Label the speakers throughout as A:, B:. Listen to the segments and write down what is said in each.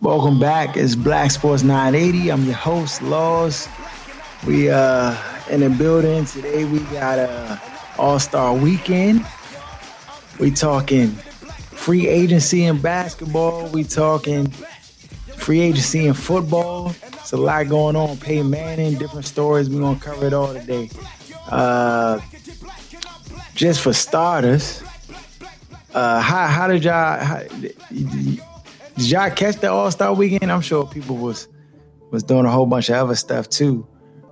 A: Welcome back. It's Black Sports 980. I'm your host, Laws. We uh in the building today. We got a All Star Weekend. We talking free agency in basketball. We talking free agency in football. It's a lot going on. Peyton Manning, different stories. We're gonna cover it all today. Uh, just for starters, uh, how how did y'all? How, did y'all catch the All Star Weekend? I'm sure people was was doing a whole bunch of other stuff too.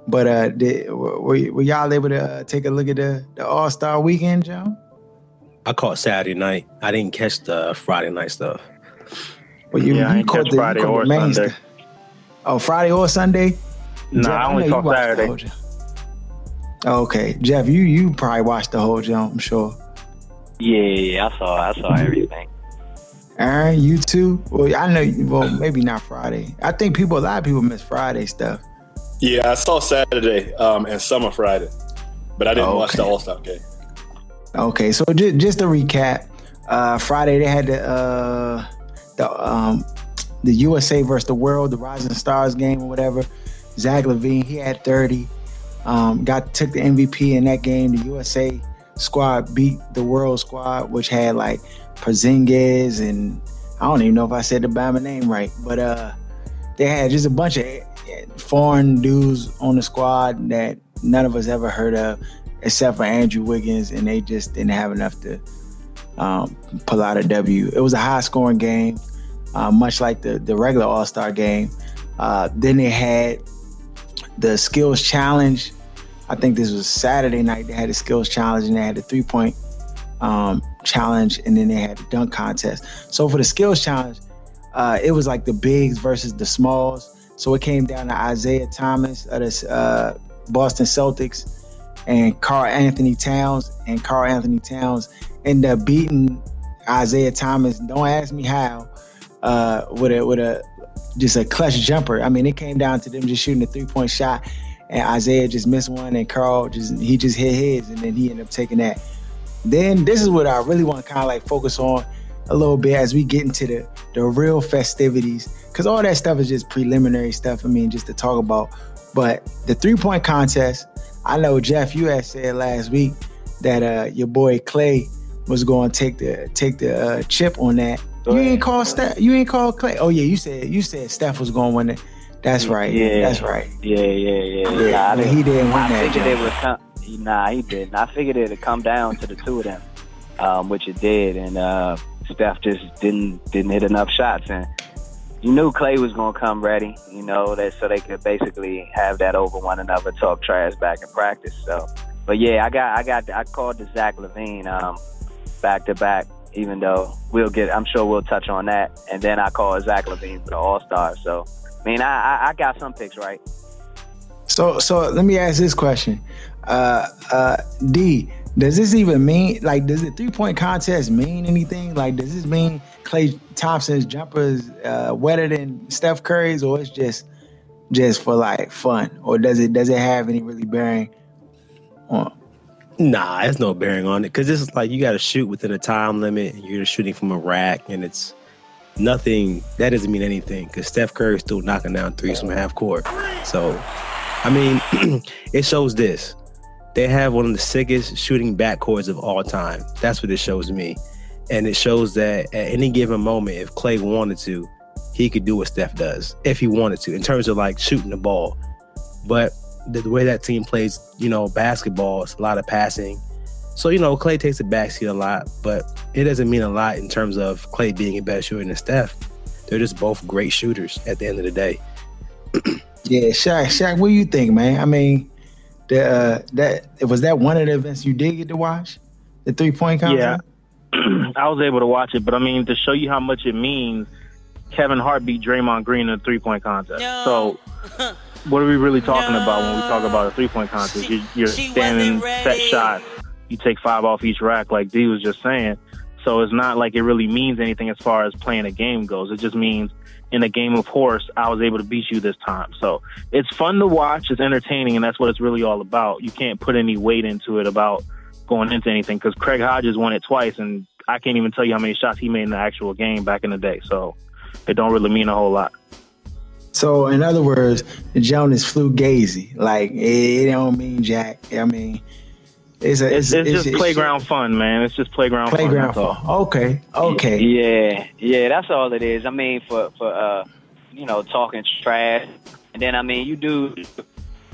A: But uh, did, were, were y'all able to uh, take a look at the, the All Star Weekend, Joe?
B: I caught Saturday night. I didn't catch the Friday night stuff.
C: Well, you, yeah, you caught the Friday or Sunday. Stuff.
A: Oh, Friday or Sunday?
C: No, nah, I only caught Saturday.
A: Okay, Jeff, you you probably watched the whole jump. I'm sure.
D: Yeah, yeah, I saw I saw everything.
A: Aaron, you too? Well, I know. Well, maybe not Friday. I think people, a lot of people miss Friday stuff.
E: Yeah, I saw Saturday um, and Summer Friday, but I didn't okay. watch the All Star game.
A: Okay, so just, just to recap, uh, Friday they had the uh, the um, the USA versus the World, the Rising Stars game or whatever. Zach LaVine, he had thirty. Um, got took the MVP in that game. The USA squad beat the World squad, which had like Porzingis and I don't even know if I said the Bama name right, but uh, they had just a bunch of foreign dudes on the squad that none of us ever heard of, except for Andrew Wiggins, and they just didn't have enough to um, pull out a W. It was a high scoring game, uh, much like the the regular All Star game. Uh, then they had the skills challenge. I think this was Saturday night. They had a skills challenge and they had a three point um, challenge, and then they had the dunk contest. So for the skills challenge, uh, it was like the bigs versus the smalls. So it came down to Isaiah Thomas of the uh, Boston Celtics and Karl-Anthony Towns, and Karl-Anthony Towns ended up beating Isaiah Thomas. Don't ask me how. Uh, with a with a just a clutch jumper. I mean, it came down to them just shooting a three point shot, and Isaiah just missed one, and Karl just he just hit his, and then he ended up taking that. Then this is what I really want to kind of like focus on a little bit as we get into the the real festivities, because all that stuff is just preliminary stuff. I mean, just to talk about. But the three point contest, I know Jeff, you had said last week that uh, your boy Klay was going to take the take the uh, chip on that. You ain't called Steph. You ain't called Klay. Oh yeah, you said you said Steph was going to win it. That's right. Yeah, that's right.
D: Yeah, yeah, yeah. yeah.
A: Nah, he didn't win
D: I
A: that.
D: Figured it would come, Nah, he didn't. I figured it'd come down to the two of them, um, which it did, and uh, Steph just didn't didn't hit enough shots, and you knew Klay was gonna come ready, you know, that so they could basically have that over one another, talk trash back in practice. So, but yeah, I got I got I called the Zach LaVine um, back to back, even though we'll get I'm sure we'll touch on that, and then I called Zach LaVine for the All Star. So, I mean, I, I I got some picks right.
A: So so let me ask this question uh, uh, D, does this even mean like does the three point contest mean anything? Like, does this mean Klay Thompson's jumper is uh, wetter than Steph Curry's, or it's just just for like fun, or does it does it have any really bearing on?
B: Nah, it's no bearing on it because this is like you got to shoot within a time limit, and you're shooting from a rack, and it's nothing. That doesn't mean anything because Steph Curry's still knocking down threes from half court. So, I mean, it shows this they have one of the sickest shooting backcourts of all time. That's what it shows me. And it shows that at any given moment, if Klay wanted to, he could do what Steph does if he wanted to in terms of like shooting the ball. But the, way that team plays, you know, basketball, it's a lot of passing. So, you know, Klay takes a backseat a lot, but it doesn't mean a lot in terms of Klay being a better shooter than Steph. They're just both great shooters at the end of the day.
A: yeah, Shaq, Shaq, what do you think, man? I mean, that uh, that was that one of the events you did get to watch, the three point contest.
C: Yeah, I was able to watch it, but I mean to show you how much it means. Kevin Hart beat Draymond Green in a three point contest. No. So, what are we really talking no. about when we talk about a three point contest? She, you're, you're standing set shots. You take five off each rack, like D was just saying. So it's not like it really means anything as far as playing a game goes. It just means in a game of horse, I was able to beat you this time. So it's fun to watch. It's entertaining, and that's what it's really all about. You can't put any weight into it about going into anything because Craig Hodges won it twice, and I can't even tell you how many shots he made in the actual game back in the day. So it don't really mean a whole lot.
A: So, in other words, Jonas flew gazy. Like it, don't mean jack. I mean,
C: it's a, it's, it's, it's just it's, playground fun, man. It's just playground,
A: playground
C: fun.
A: fun. Okay, okay.
D: Yeah, yeah, that's all it is. I mean, for for uh, you know, talking trash, and then I mean, you do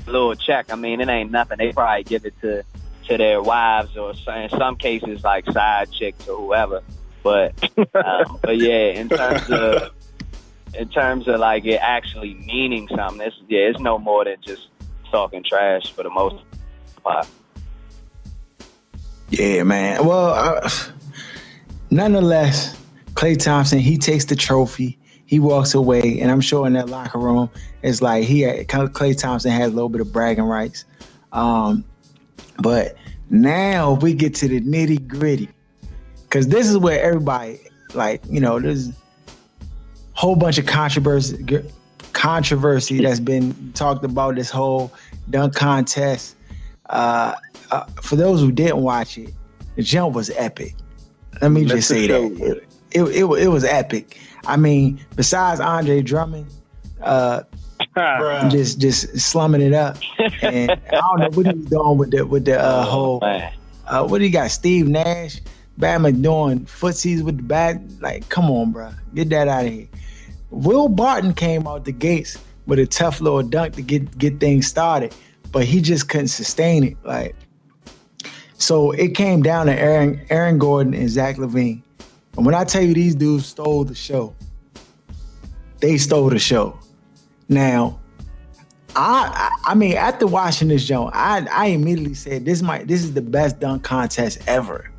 D: a little check. I mean, it ain't nothing. They probably give it to to their wives or in some cases like side chicks or whoever. But um, but yeah, in terms of in terms of like it actually meaning something, it's yeah, it's no more than just talking trash for the most part.
A: Yeah, man. Well, uh, nonetheless, Klay Thompson he takes the trophy. He walks away, and I'm sure in that locker room, it's like he had, Klay Thompson has a little bit of bragging rights. Um, but now we get to the nitty gritty, because this is where everybody, like, you know, there's a whole bunch of controversy, controversy that's been talked about this whole dunk contest. Uh, uh, for those who didn't watch it, the jump was epic. Let me just say that it, it, it, it, was epic. I mean, besides Andre Drummond, uh, just just slumming it up, and I don't know what he's doing with the with the uh, oh, whole. Uh, what do you got? Steve Nash, Bama doing footsies with the bat. Like, come on, bro, get that out of here. Will Barton came out the gates with a tough little dunk to get get things started, but he just couldn't sustain it. Like so it came down to Aaron, Aaron Gordon and Zach LaVine. And when I tell you these dudes stole the show, they stole the show. Now, I I mean, after watching this joint, I I immediately said this might this is the best dunk contest ever.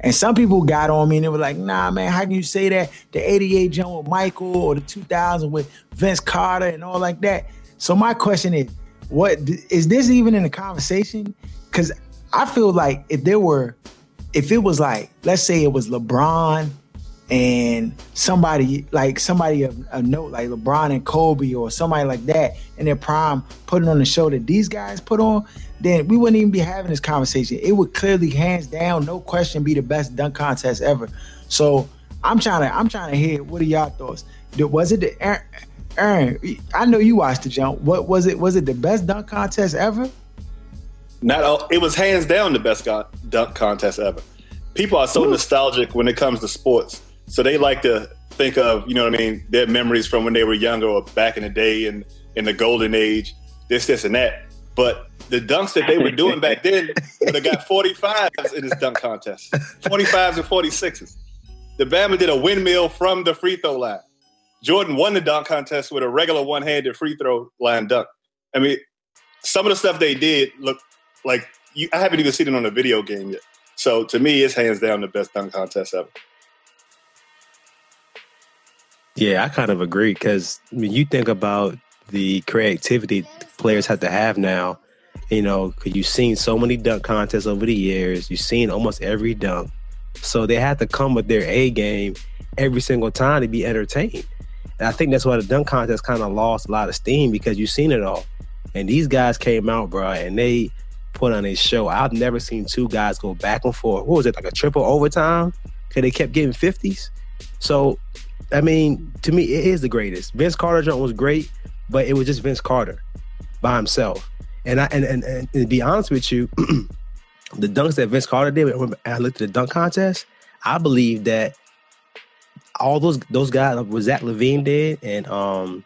A: And some people got on me and they were like, nah, man, how can you say that? The 88 jump with Michael or the 2000 with Vince Carter and all like that. So my question is, what is this even in the conversation? Because I feel like if there were, if it was like, let's say it was LeBron and somebody like somebody of a note like LeBron and Kobe or somebody like that in their prime putting on the show that these guys put on, then we wouldn't even be having this conversation. It would clearly, hands down, no question, be the best dunk contest ever. So I'm trying to, I'm trying to hear what are y'all thoughts? Was it the Aaron, Aaron? I know you watched the jump. What was it? Was it the best dunk contest ever?
E: Not all, it was hands down the best dunk contest ever. People are so Ooh. nostalgic when it comes to sports, so they like to think of you know what I mean their memories from when they were younger or back in the day and in the golden age, this, this, and that. But the dunks that they were doing back then would have got 45s in this dunk contest, 45s and 46s. The Bama did a windmill from the free throw line. Jordan won the dunk contest with a regular one-handed free throw line dunk. I mean, some of the stuff they did look like you, I haven't even seen it on a video game yet. So to me, it's hands down the best dunk contest ever.
B: Yeah, I kind of agree because I mean, you think about the creativity players have to have now. You know, because you've seen so many dunk contests over the years. You've seen almost every dunk, so they have to come with their A game every single time to be entertained. And I think that's why the dunk contest kind of lost a lot of steam because you've seen it all. And these guys came out, bro, and they put on a show. I've never seen two guys go back and forth. What was it like a triple overtime? Cause they kept getting fifties. So, I mean, to me, it is the greatest. Vince Carter jump was great, but it was just Vince Carter by himself. And I and and, and to be honest with you, the dunks that Vince Carter did, when I looked at the dunk contest, I believe that all those those guys, what Zach LaVine did, and um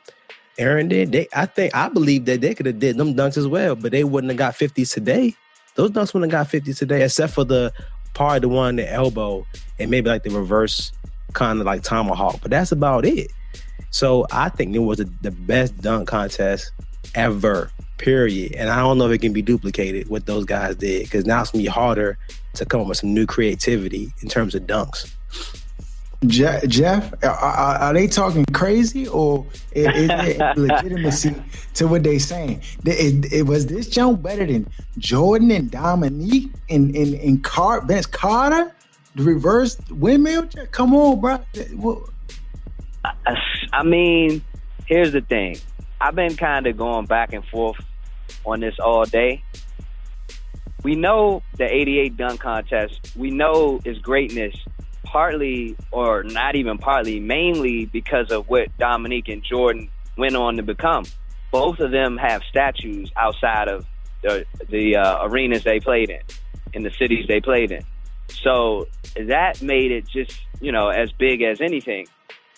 B: Aaron did. They, I think, I believe that they could have did them dunks as well, but they wouldn't have got 50s today. Those dunks wouldn't have got 50s today, except for the part of the one, the elbow, and maybe like the reverse kind of like tomahawk. But that's about it. So I think it was a, the best dunk contest ever, period. And I don't know if it can be duplicated what those guys did because now it's gonna be harder to come up with some new creativity in terms of dunks.
A: Jeff, are, are, they talking crazy or is, is there legitimacy to what they saying? It, it, was this jump better than Jordan and Dominique and and, and Car- Vince Carter? The reverse windmill? Come on, bro.
D: I, I mean, here's the thing. I've been kind of going back and forth on this all day. We know the 88 dunk contest. We know its greatness partly, or not even partly, mainly because of what Dominique and Jordan went on to become. Both of them have statues outside of the the uh, arenas they played in, in the cities they played in. So that made it just you know as big as anything.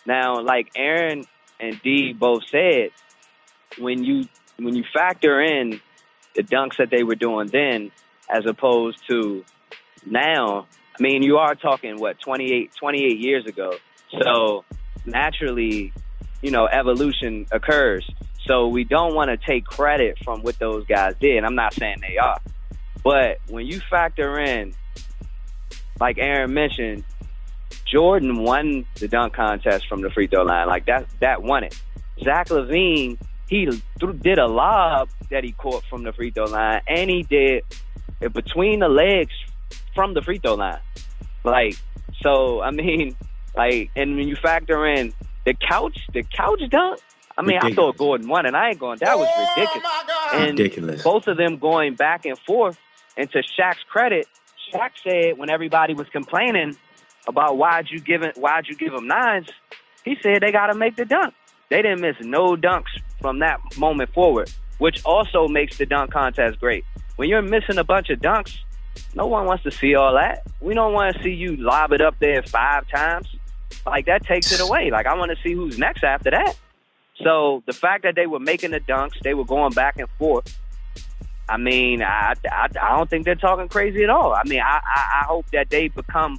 D: Now, like Aaron and D both said, when you when you factor in the dunks that they were doing then, as opposed to now, I mean, you are talking what 28, 28 years ago. So naturally, you know, evolution occurs. So we don't want to take credit from what those guys did. I'm not saying they are. But when you factor in, like Aaron mentioned, Jordan won the dunk contest from the free throw line. Like that, that won it. Zach LaVine, he did a lob that he caught from the free throw line, and he did between the legs from the free throw line. Like, so I mean, like, and when you factor in the couch, the couch dunk. I mean, ridiculous. I thought Gordon won, and I ain't going. That was oh, ridiculous. And ridiculous. both of them going back and forth. And to Shaq's credit, Shaq said when everybody was complaining about why'd you give it, why'd you give them nines, he said they got to make the dunk. They didn't miss no dunks from that moment forward, which also makes the dunk contest great. When you're missing a bunch of dunks, no one wants to see all that. We don't want to see you lob it up there five times. Like that takes it away. Like I want to see who's next after that. So the fact that they were making the dunks, they were going back and forth. I mean, I, I, I don't think they're talking crazy at all. I mean, I, I, I hope that they become,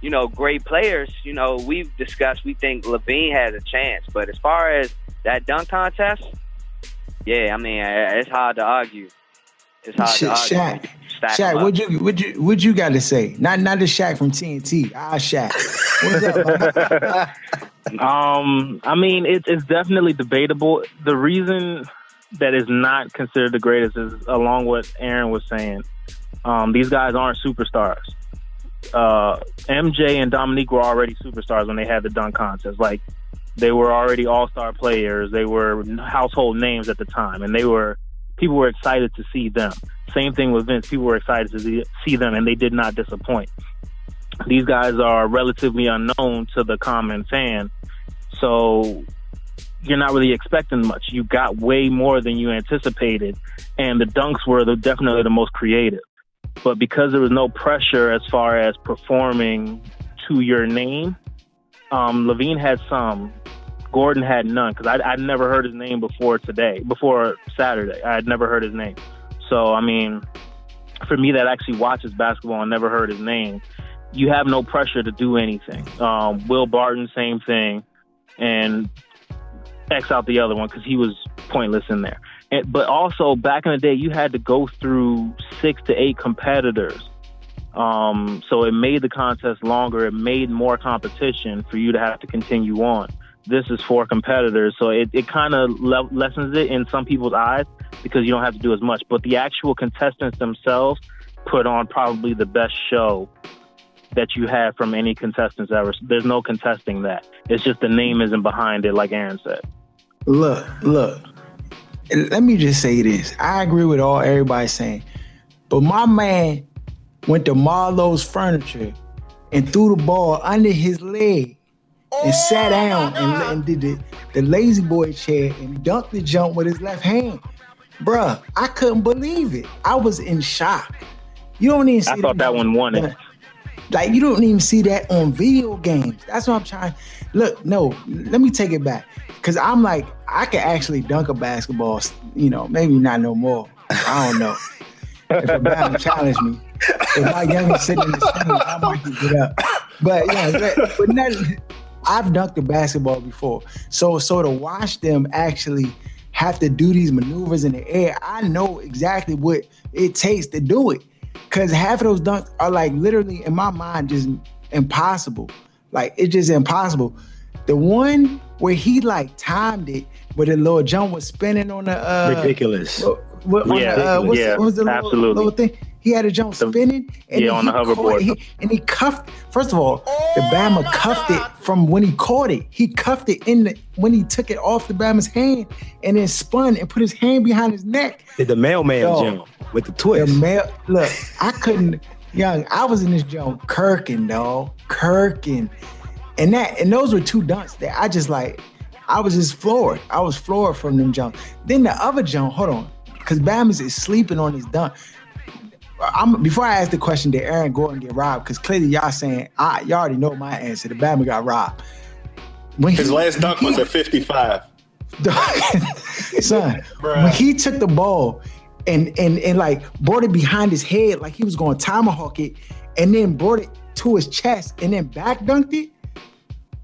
D: you know, great players. You know, we've discussed we think LaVine has a chance, but as far as that dunk contest, yeah, I mean, it's hard to argue. It's hard Shit, to argue.
A: Shaq, Shaq what you what you what you got to say? Not not the Shaq from TNT. Ah, Shaq. What's
C: up? um, I mean, it's it's definitely debatable. The reason that is not considered the greatest is along what Aaron was saying. Um, these guys aren't superstars. Uh, MJ and Dominique were already superstars when they had the dunk contest. Like they were already all star players. They were household names at the time, and they were people were excited to see them. Same thing with Vince. People were excited to see them, and they did not disappoint. These guys are relatively unknown to the common fan, so you're not really expecting much. You got way more than you anticipated, and the dunks were the, definitely the most creative. But because there was no pressure as far as performing to your name, um, LaVine had some, Gordon had none because I'd, I'd never heard his name before today, before Saturday. I had never heard his name. So, I mean, for me that actually watches basketball and never heard his name, you have no pressure to do anything. Um, Will Barton, same thing. And X out the other one because he was pointless in there. And, but also back in the day, you had to go through six to eight competitors. Um, so it made the contest longer. It made more competition for you to have to continue on. This is for competitors, so it, it kind of le- lessens it in some people's eyes because you don't have to do as much. But the actual contestants themselves put on probably the best show that you had from any contestants ever. There's no contesting that. It's just the name isn't behind it, like Aaron said.
A: Look, look. Let me just say this. I agree with all everybody saying, but my man went to Marlowe's furniture and threw the ball under his leg and oh sat down and, and, did the, the lazy boy chair and dunked the jump with his left hand. Bruh, I couldn't believe it. I was in shock. You don't even see I
C: thought that, that one won it.
A: Like you don't even see that on video games. That's what I'm trying. Look, no, let me take it back. Cause I'm like, I can actually dunk a basketball, you know, maybe not no more. I don't know. if a man challenge me, if my youngest sitting in the stands, I might get up. But yeah, but, but not, I've dunked a basketball before. So so to watch them actually have to do these maneuvers in the air, I know exactly what it takes to do it. Cause half of those dunks are like literally in my mind just impossible. Like it's just impossible. The one where he like timed it, where the little jump was spinning on the uh,
B: ridiculous.
A: What, yeah, the, uh, what's, yeah, what was the little, absolutely. little thing? He had a jump spinning, and
C: yeah, on the hoverboard.
A: He, and he cuffed. First of all, the oh Bama cuffed it from when he caught it. He cuffed it in the when he took it off the Bama's hand, and then spun and put his hand behind his neck.
B: Did the mailman Yo, jump with the twist?
A: The mail. Look, I couldn't. young, I was in this jump kirking, dog, kirking, and that and those were two dunks that I just like. I was just floored. I was floored from them jumps. Then the other jump, hold on, because Bama's is sleeping on his dunk. I'm, before I ask the question, did Aaron Gordon get robbed? Because clearly y'all saying, I, y'all already know my answer. The Bama got robbed.
E: When His he, last dunk was at 55.
A: Son, when he took the ball and and and like brought it behind his head like he was going to tomahawk it, and then brought it to his chest and then back dunked it,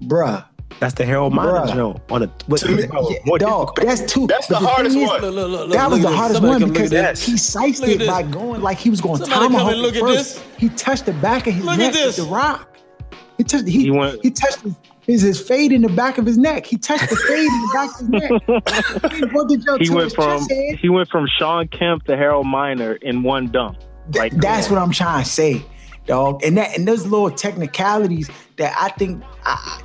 A: bruh.
B: That's the Harold Miner joke on a what,
A: me, yeah, dog. That's two.
E: That's the, the hardest
A: is,
E: one.
A: Look, look, look, that was the hardest one because he sized it by going like he was going Somebody tomahawk look first. This. He touched the back of his look neck with the rock. He touched. He, he, went, he touched his, his, his fade in the back of his neck. He touched the fade in the back of his
C: neck. he, went from he went from Shawn Kemp to Harold Miner in one dunk.
A: Like that's what I'm trying to say, dog. And that and those little technicalities that I think I,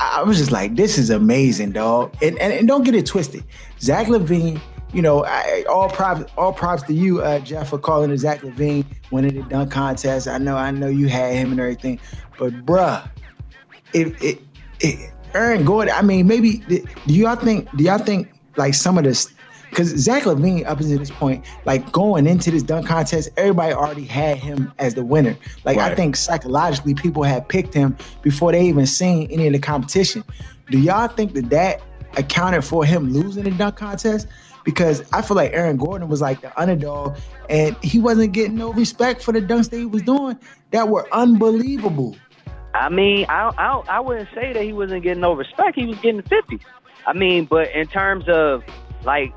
A: I was just like, this is amazing, dog. And, and, and don't get it twisted. Zach LaVine, you know, I, all props all props to you, uh, Jeff, for calling it Zach LaVine winning the dunk contest. I know, I know you had him and everything, but bruh, it it, it Aaron Gordon. I mean, maybe do y'all think do y'all think like some of this because Zach LaVine, up until this point, like going into this dunk contest, everybody already had him as the winner. Like right. I think psychologically, people had picked him before they even seen any of the competition. Do y'all think that that accounted for him losing the dunk contest? Because I feel like Aaron Gordon was like the underdog, and he wasn't getting no respect for the dunks that he was doing that were unbelievable.
D: I mean, I I, I wouldn't say that he wasn't getting no respect. He was getting 50. I mean, but in terms of like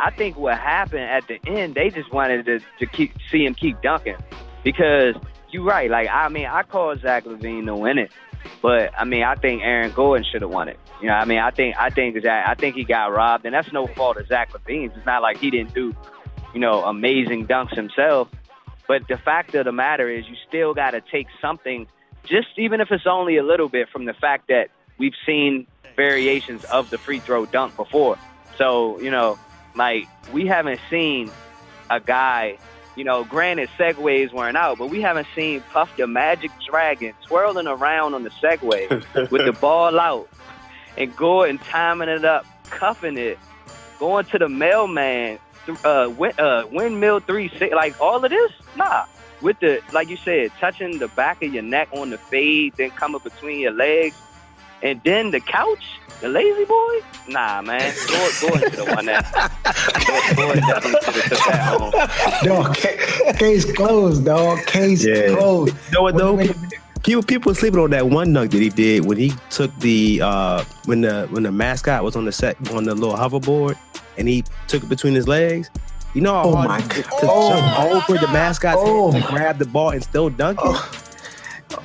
D: I think what happened at the end, they just wanted to, to keep see him keep dunking because you're right. Like I mean, I called Zach LaVine to win it, but I mean, I think Aaron Gordon should have won it. You know, I mean, I think I think that I think he got robbed, and that's no fault of Zach LaVine's. It's not like he didn't do, you know, amazing dunks himself. But the fact of the matter is, you still got to take something, just even if it's only a little bit, from the fact that we've seen variations of the free throw dunk before. So you know, like we haven't seen a guy, you know, granted segways weren't out, but we haven't seen Puff the Magic Dragon twirling around on the segway with the ball out and going timing it up, cuffing it, going to the mailman, uh, wind, uh, windmill three six, like all of this, nah. With the like you said, touching the back of your neck on the fade, then coming between your legs, and then the couch the lazy boy? Nah, man. Go, go into the one that. go, go definitely to the took that home.
A: Dog, case closed, dog. Case yeah. closed.
B: You know what though? People people sleeping on that one dunk that he did when he took the uh when the when the mascot was on the set on the little hoverboard and he took it between his legs. You know how oh hard to, to oh jump over the mascot's oh. head to grab the ball and still dunk it? Oh.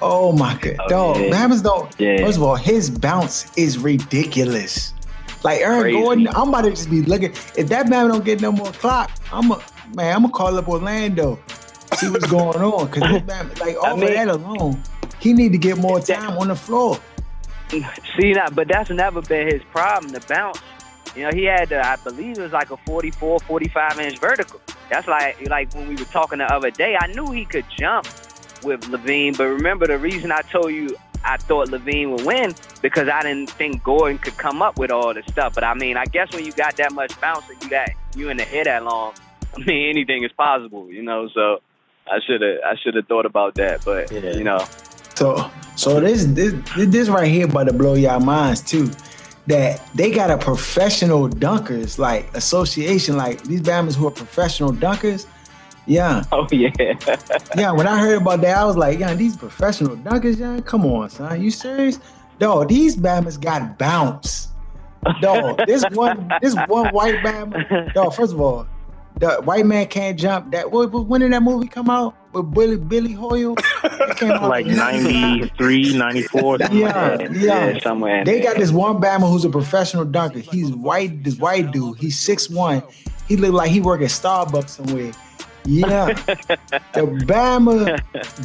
A: Oh my oh, god, oh, dog. Yeah. Bama's don't. Yeah. First of all, his bounce is ridiculous. Like Aaron Crazy. Gordon, I'm about to just be looking. If that man don't get no more clock, I'm a man. I'm gonna call up Orlando, see what's going on. Cause like off I mean, that alone, he need to get more time on the floor.
D: See that, but that's never been his problem. The bounce. You know, he had, I believe it was like a 44, 45 inch vertical. That's like, like when we were talking the other day. I knew he could jump, with LaVine. But remember, the reason I told you I thought LaVine would win because I didn't think Gordon could come up with all this stuff. But I mean, I guess when you got that much bounce and you got you in the head that long, I mean, anything is possible, you know. So I should have I should have thought about that, but yeah. you know.
A: So so this this this right here about to blow y'all minds too. That they got a professional dunkers like association, like these Bammers who are professional dunkers yeah.
D: Oh yeah.
A: yeah. When I heard about that, I was like, yeah, these professional dunkers, yeah, come on, son, you serious? Dog, these Bammers got bounce. Dog, this one, this one white Bama. Dog, first of all, the white man can't jump. That when did that movie come out with Billy Billy Hoyle?
C: It came out like 93, 94.
A: Yeah, yeah, yeah, somewhere. They got this one Bama who's a professional dunker. He's white. This white dude. He's six one. He looked like he work at Starbucks somewhere. Yeah. the Bama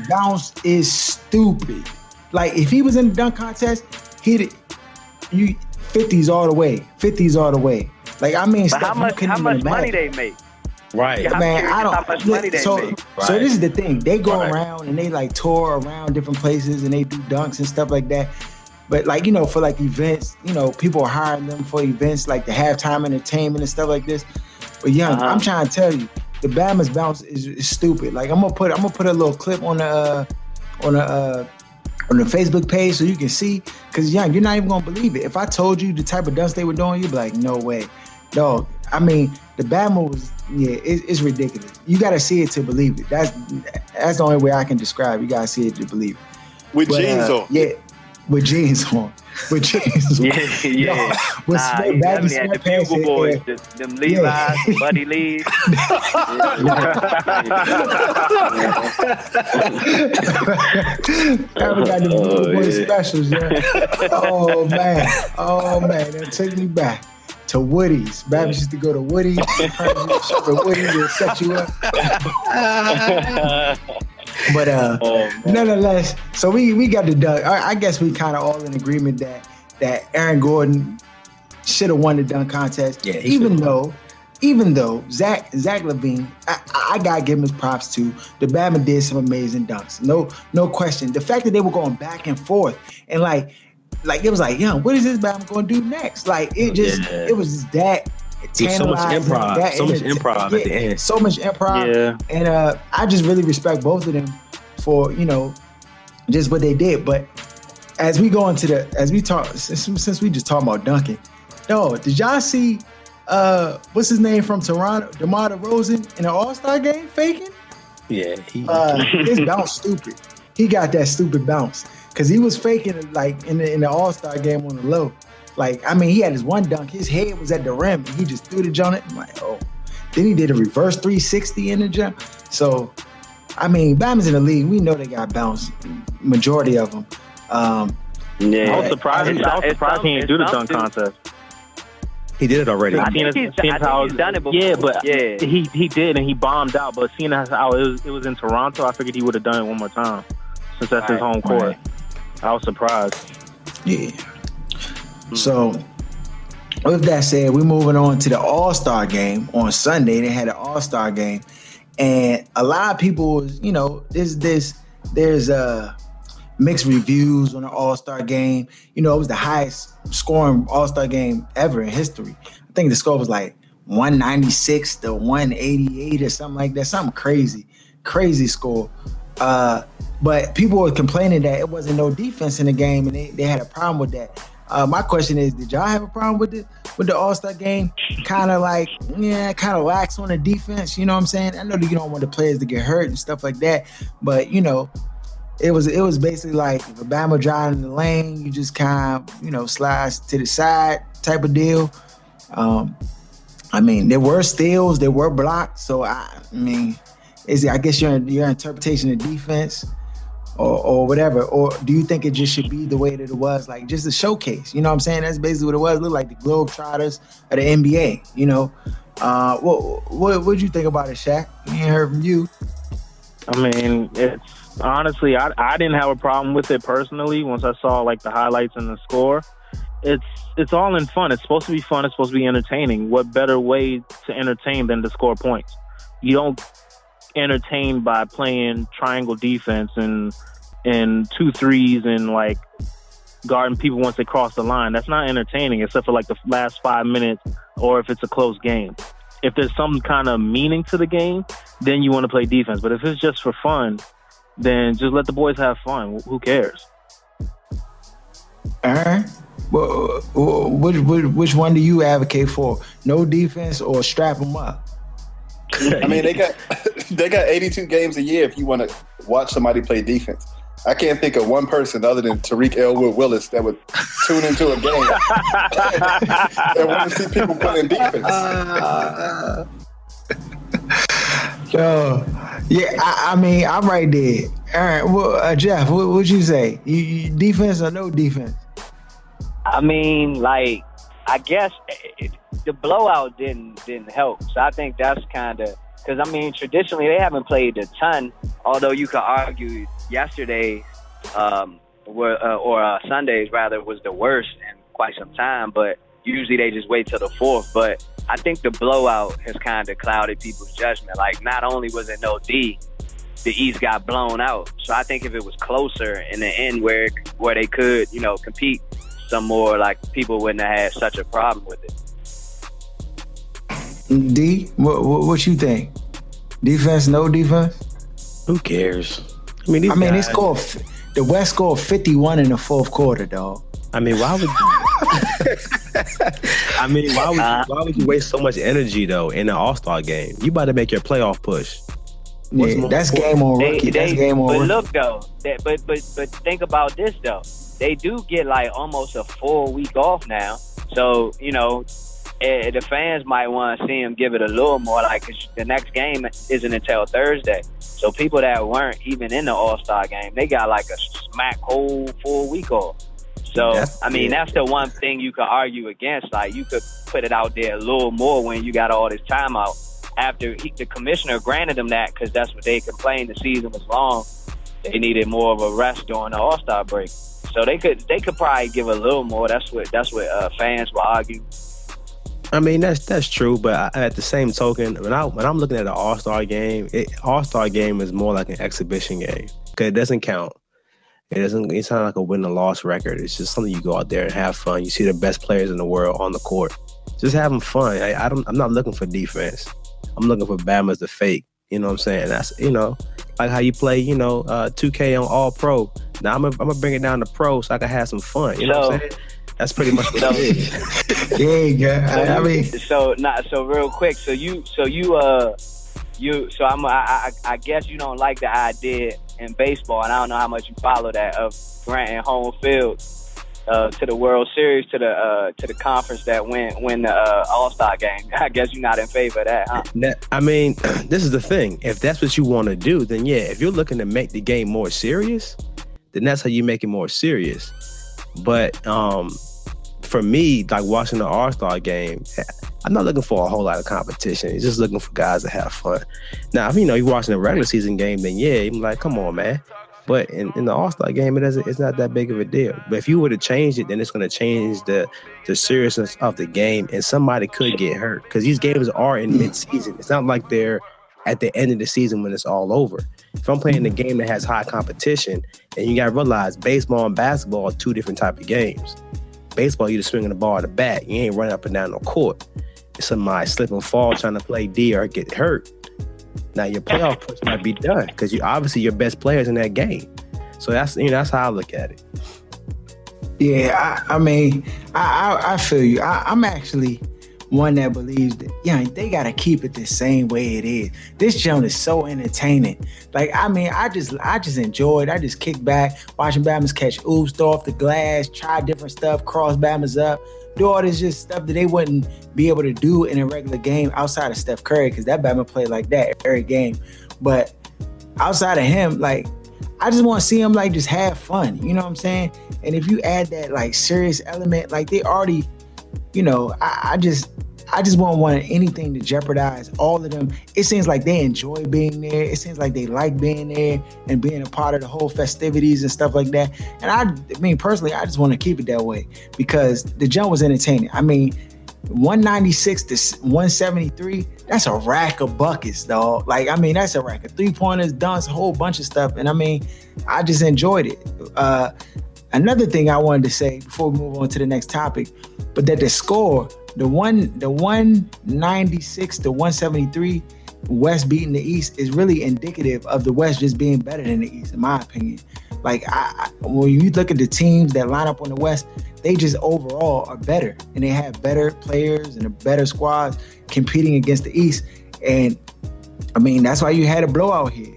A: bounce is stupid. Like if he was in the dunk contest, he'd you 50s all the way. 50s all the way. Like I mean,
D: but how much how much money they make?
B: Right.
D: Yeah,
A: man, I don't.
D: how much money they
A: so,
D: make.
A: so this is the thing. They go
B: Right.
A: around and they like tour around different places and they do dunks and stuff like that. But like you know, for like events, you know, people are hiring them for events like the halftime entertainment and stuff like this. But young,
D: Uh-huh.
A: I'm trying to tell you, the Bama's bounce is, is stupid. Like I'm gonna put, I'm gonna put a little clip on the uh, on the uh, on the Facebook page so you can see. Cause young, you're not even gonna believe it. If I told you the type of dunks they were doing, you'd be like, no way, dog. I mean, the Bama was, yeah, it, it's ridiculous. You gotta see it to believe it. That's that's the only way I can describe. it. You gotta see it to believe it.
E: with
A: But,
E: jeans
A: uh,
E: on.
A: Yeah, with jeans on. With jeans on.
D: Yeah, yeah.
A: With
D: Nah, he definitely had the Bugle Boys, the, them Levi's,
A: Yeah.
D: Buddy Lee's.
A: Haven't got the
D: Oh,
A: Bugle Boy
D: yeah.
A: specials, yeah. Oh man, oh man, that took me back to Woody's. Babbitt used to go to Woody's, at Woody's and set you up. But uh,
D: Oh,
A: nonetheless, so we we got the dunk. I, I guess we kind of all in agreement that that Aaron Gordon should have won the dunk contest.
B: Yeah,
A: even though, even though Zach Zach LaVine, I, I gotta give him his props too. The Bama did some amazing dunks. No no question. The fact that they were going back and forth and like like it was like, yo, what is this Bama going to do next? Like it just
B: Yeah.
A: it was that.
B: There's so much improv,
A: that
B: so much
A: enter-
B: improv at the end.
A: So much improv.
C: Yeah.
A: And uh, I just really respect both of them for you know just what they did. But as we go into the as we talk since, since we just talking about Duncan, no, did y'all see uh what's his name from Toronto, DeMar DeRozan in an All Star game faking?
B: Yeah. He,
A: Uh, his bounce stupid. He got that stupid bounce because he was faking it like in the in the All Star game on the low. Like I mean, he had his one dunk. His head was at the rim, and he just threw the joint. I'm like, oh. Then he did a reverse 360 in the jump. So, I mean, Bama's in the league. We know they got bounced, Majority of them. Um,
D: yeah.
C: I was surprised. I was surprised he didn't do the dunk
D: some
C: contest.
B: he did it already.
D: I
C: I
D: think he's-
C: seen
D: I think
C: how-
D: he's done it before.
C: Yeah, but
D: Yeah.
C: he he did and he bombed out. But seeing as how it was, it was in Toronto, I figured he would have done it one more time since that's his
D: Right,
C: home court.
A: right.
C: I was surprised.
A: Yeah. So, with that said, we're moving on to the All Star game on Sunday. They had an All Star game, and a lot of people, you know, there's this, there's uh mixed reviews on the All Star game. You know, it was the highest scoring All Star game ever in history. I think the score was like 196 to 188 or something like that. Something crazy, crazy score. Uh, but people were complaining that it wasn't no defense in the game, and they, they had a problem with that. Uh, my question is, did y'all have a problem with it with the All Star game? Kind of like, yeah, kind of lax on the defense. You know what I'm saying? I know that you don't want the players to get hurt and stuff like that, but you know, it was it was basically like if a Bama driving in the lane, you just kind of you know slides to the side type of deal. Um, I mean, there were steals, there were blocks, so I, I mean, is I guess your your interpretation of defense or, or whatever, or do you think it just should be the way that it was, like just a showcase? You know what I'm saying? That's basically what it was. It looked like the Globetrotters of the NBA. You know, uh, what what what you think about it, Shaq? We ain't heard from you.
C: I mean, it's honestly, I I didn't have a problem with it personally. Once I saw like the highlights and the score, it's it's all in fun. It's supposed to be fun. It's supposed to be entertaining. What better way to entertain than to score points? You don't entertain by playing triangle defense and and two threes and like guarding people once they cross the line. That's not entertaining, except for like the last five minutes or if it's a close game. If there's some kind of meaning to the game, then you want to play defense. But if it's just for fun, then just let the boys have fun. Who cares?
A: Aaron, wh- uh, wh- which, which which one do you advocate for? No defense or strap them up?
E: I mean, they got they got 82 games a year if you want to watch somebody play defense. I can't think of one person other than Tariq Elwood Willis that would tune into a game and want to see people playing defense.
A: Yo, yeah, I, I mean, I'm right there. All right, well, uh, Jeff, what would you say? You, you, defense or no defense?
D: I mean, like, I guess it, the blowout didn't didn't help. So I think that's kind of because I mean, traditionally they haven't played a ton. Although you could argue yesterday, um, were, uh, or uh, Sundays rather, was the worst in quite some time. But usually they just wait till the fourth. But I think the blowout has kind of clouded people's judgment. Like, not only was it no D, the East got blown out. So I think if it was closer in the end, where where they could, you know, compete some more, like people wouldn't have had such a problem with it.
A: D, what, what, what you think? Defense, no defense?
B: Who cares? I mean,
A: I mean, guys, they scored. The West scored fifty-one in the fourth quarter, dog.
B: I mean, why would? You, I mean, why would uh, why would you waste so much energy though in an All Star game? You about to make your playoff push.
A: yeah, that's game on rookie. They, that's game on.
D: But
A: rookie.
D: look though, that, but but but think about this though. They do get like almost a full week off now. So you know, eh, the fans might want to see him give it a little more. Like the next game isn't until Thursday. So people that weren't even in the All Star game, they got like a smack whole full week off. So that's, I mean, yeah. that's the one thing you could argue against. Like you could put it out there a little more when you got all this time out. After he, the commissioner granted them that because that's what they complained the season was long. They needed more of a rest during the All Star break. So they could they could probably give a little more. That's what that's what uh, fans will argue.
B: I mean that's that's true, but at the same token, when I when I'm looking at an All Star game, All Star game is more like an exhibition game because it doesn't count. It doesn't. It's not like a win or loss record. It's just something you go out there and have fun. You see the best players in the world on the court, just having fun. I, I don't. I'm not looking for defense. I'm looking for Bama's the fake. You know what I'm saying? That's you know, like how you play. You know, uh, 2K on All Pro. Now I'm gonna, I'm gonna bring it down to pro so I can have some fun. You know so, what I'm saying? That's pretty much what it is.
A: yeah, I, I mean,
D: so not so real quick. So you, so you, uh, you, so I'm, I, I, I guess you don't like the idea in baseball, and I don't know how much you follow that of granting home field uh, to the World Series, to the uh, to the conference that went win the uh, All Star game. I guess you're not in favor of that, huh?
B: I mean, this is the thing. If that's what you want to do, then yeah. If you're looking to make the game more serious, then that's how you make it more serious. But um, for me, like watching the All Star game, I'm not looking for a whole lot of competition. It's just looking for guys to have fun. Now, if you know you're watching a regular season game, then yeah, I'm like, come on, man. But in, in the All Star game, it doesn't. It's not that big of a deal. But if you were to change it, then it's going to change the the seriousness of the game, and somebody could get hurt because these games are in mid season. It's not like they're at the end of the season when it's all over. If I'm playing a game that has high competition, and you got to realize baseball and basketball are two different type of games. Baseball, you're just swinging the ball at the bat. You ain't running up and down the court. If somebody slip and fall trying to play D or get hurt, now your playoff push might be done because you obviously your best players in that game. So that's you know that's how I look at it.
A: Yeah, I, I mean, I, I, I feel you. I, am actually one that believes that yeah, they gotta keep it the same way it is. This joint is so entertaining. Like I mean, I just I just enjoyed. I just kick back watching Bama's catch oops, throw off the glass, try different stuff, cross Bama's up, do all this just stuff that they wouldn't be able to do in a regular game outside of Steph Curry because that Bama play like that every game. But outside of him, like I just want to see him like just have fun. You know what I'm saying? And if you add that like serious element, like they already, you know, I, I just I just won't want anything to jeopardize all of them. It seems like they enjoy being there. It seems like they like being there and being a part of the whole festivities and stuff like that. And I, I mean, personally, I just want to keep it that way because the jump was entertaining. I mean, 196 to 173, that's a rack of buckets, dog. Like, I mean, that's a rack of three pointers, dunks, a whole bunch of stuff. And I mean, I just enjoyed it. Uh, another thing I wanted to say before we move on to the next topic, but that the score the one the 196 to 173 West beating the East is really indicative of the West just being better than the East, in my opinion. Like I, when you look at the teams that line up on the West, they just overall are better, and they have better players and a better squads competing against the East. And I mean, that's why you had a blowout here.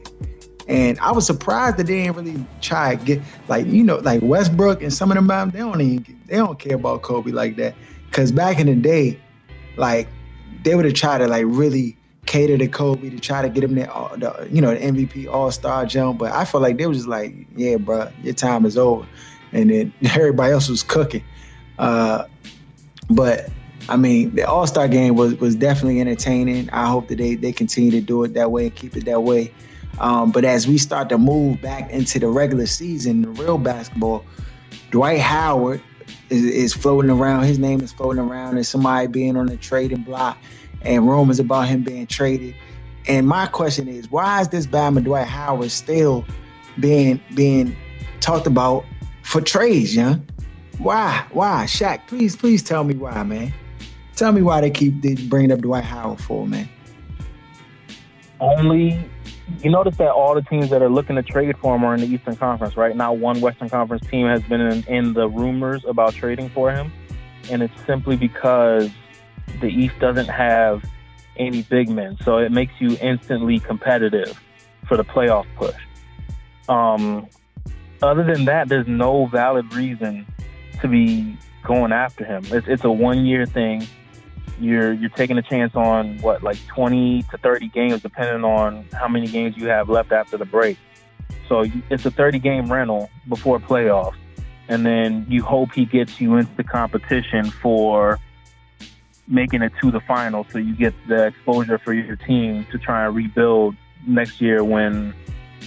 A: And I was surprised that they didn't really try to get like you know like Westbrook and some of them they don't even they don't care about Kobe like that. Cause back in the day, like they would have tried to like really cater to Kobe to try to get him the, the you know the MVP All Star jump, but I felt like they were just like, yeah, bro, your time is over, and then everybody else was cooking. Uh, but I mean, the All Star game was was definitely entertaining. I hope that they they continue to do it that way and keep it that way. Um, but as we start to move back into the regular season, the real basketball, Dwight Howard is, is floating around. His name is floating around as somebody being on the trading block, and rumors about him being traded. And my question is, why is this Bama Dwight Howard still being being talked about for trades, young? Why? Why? Shaq, please, please tell me why, man. Tell me why they keep bringing up Dwight Howard for, man.
C: Only, you notice that all the teams that are looking to trade for him are in the Eastern Conference, right? Not one Western Conference team has been in, in the rumors about trading for him. And it's simply because the East doesn't have any big men. So it makes you instantly competitive for the playoff push. Um, other than that, there's no valid reason to be going after him. It's, it's a one year thing. You're you're taking a chance on what like 20 to 30 games, depending on how many games you have left after the break. So it's a 30 game rental before playoffs, and then you hope he gets you into the competition for making it to the final, so you get the exposure for your team to try and rebuild next year when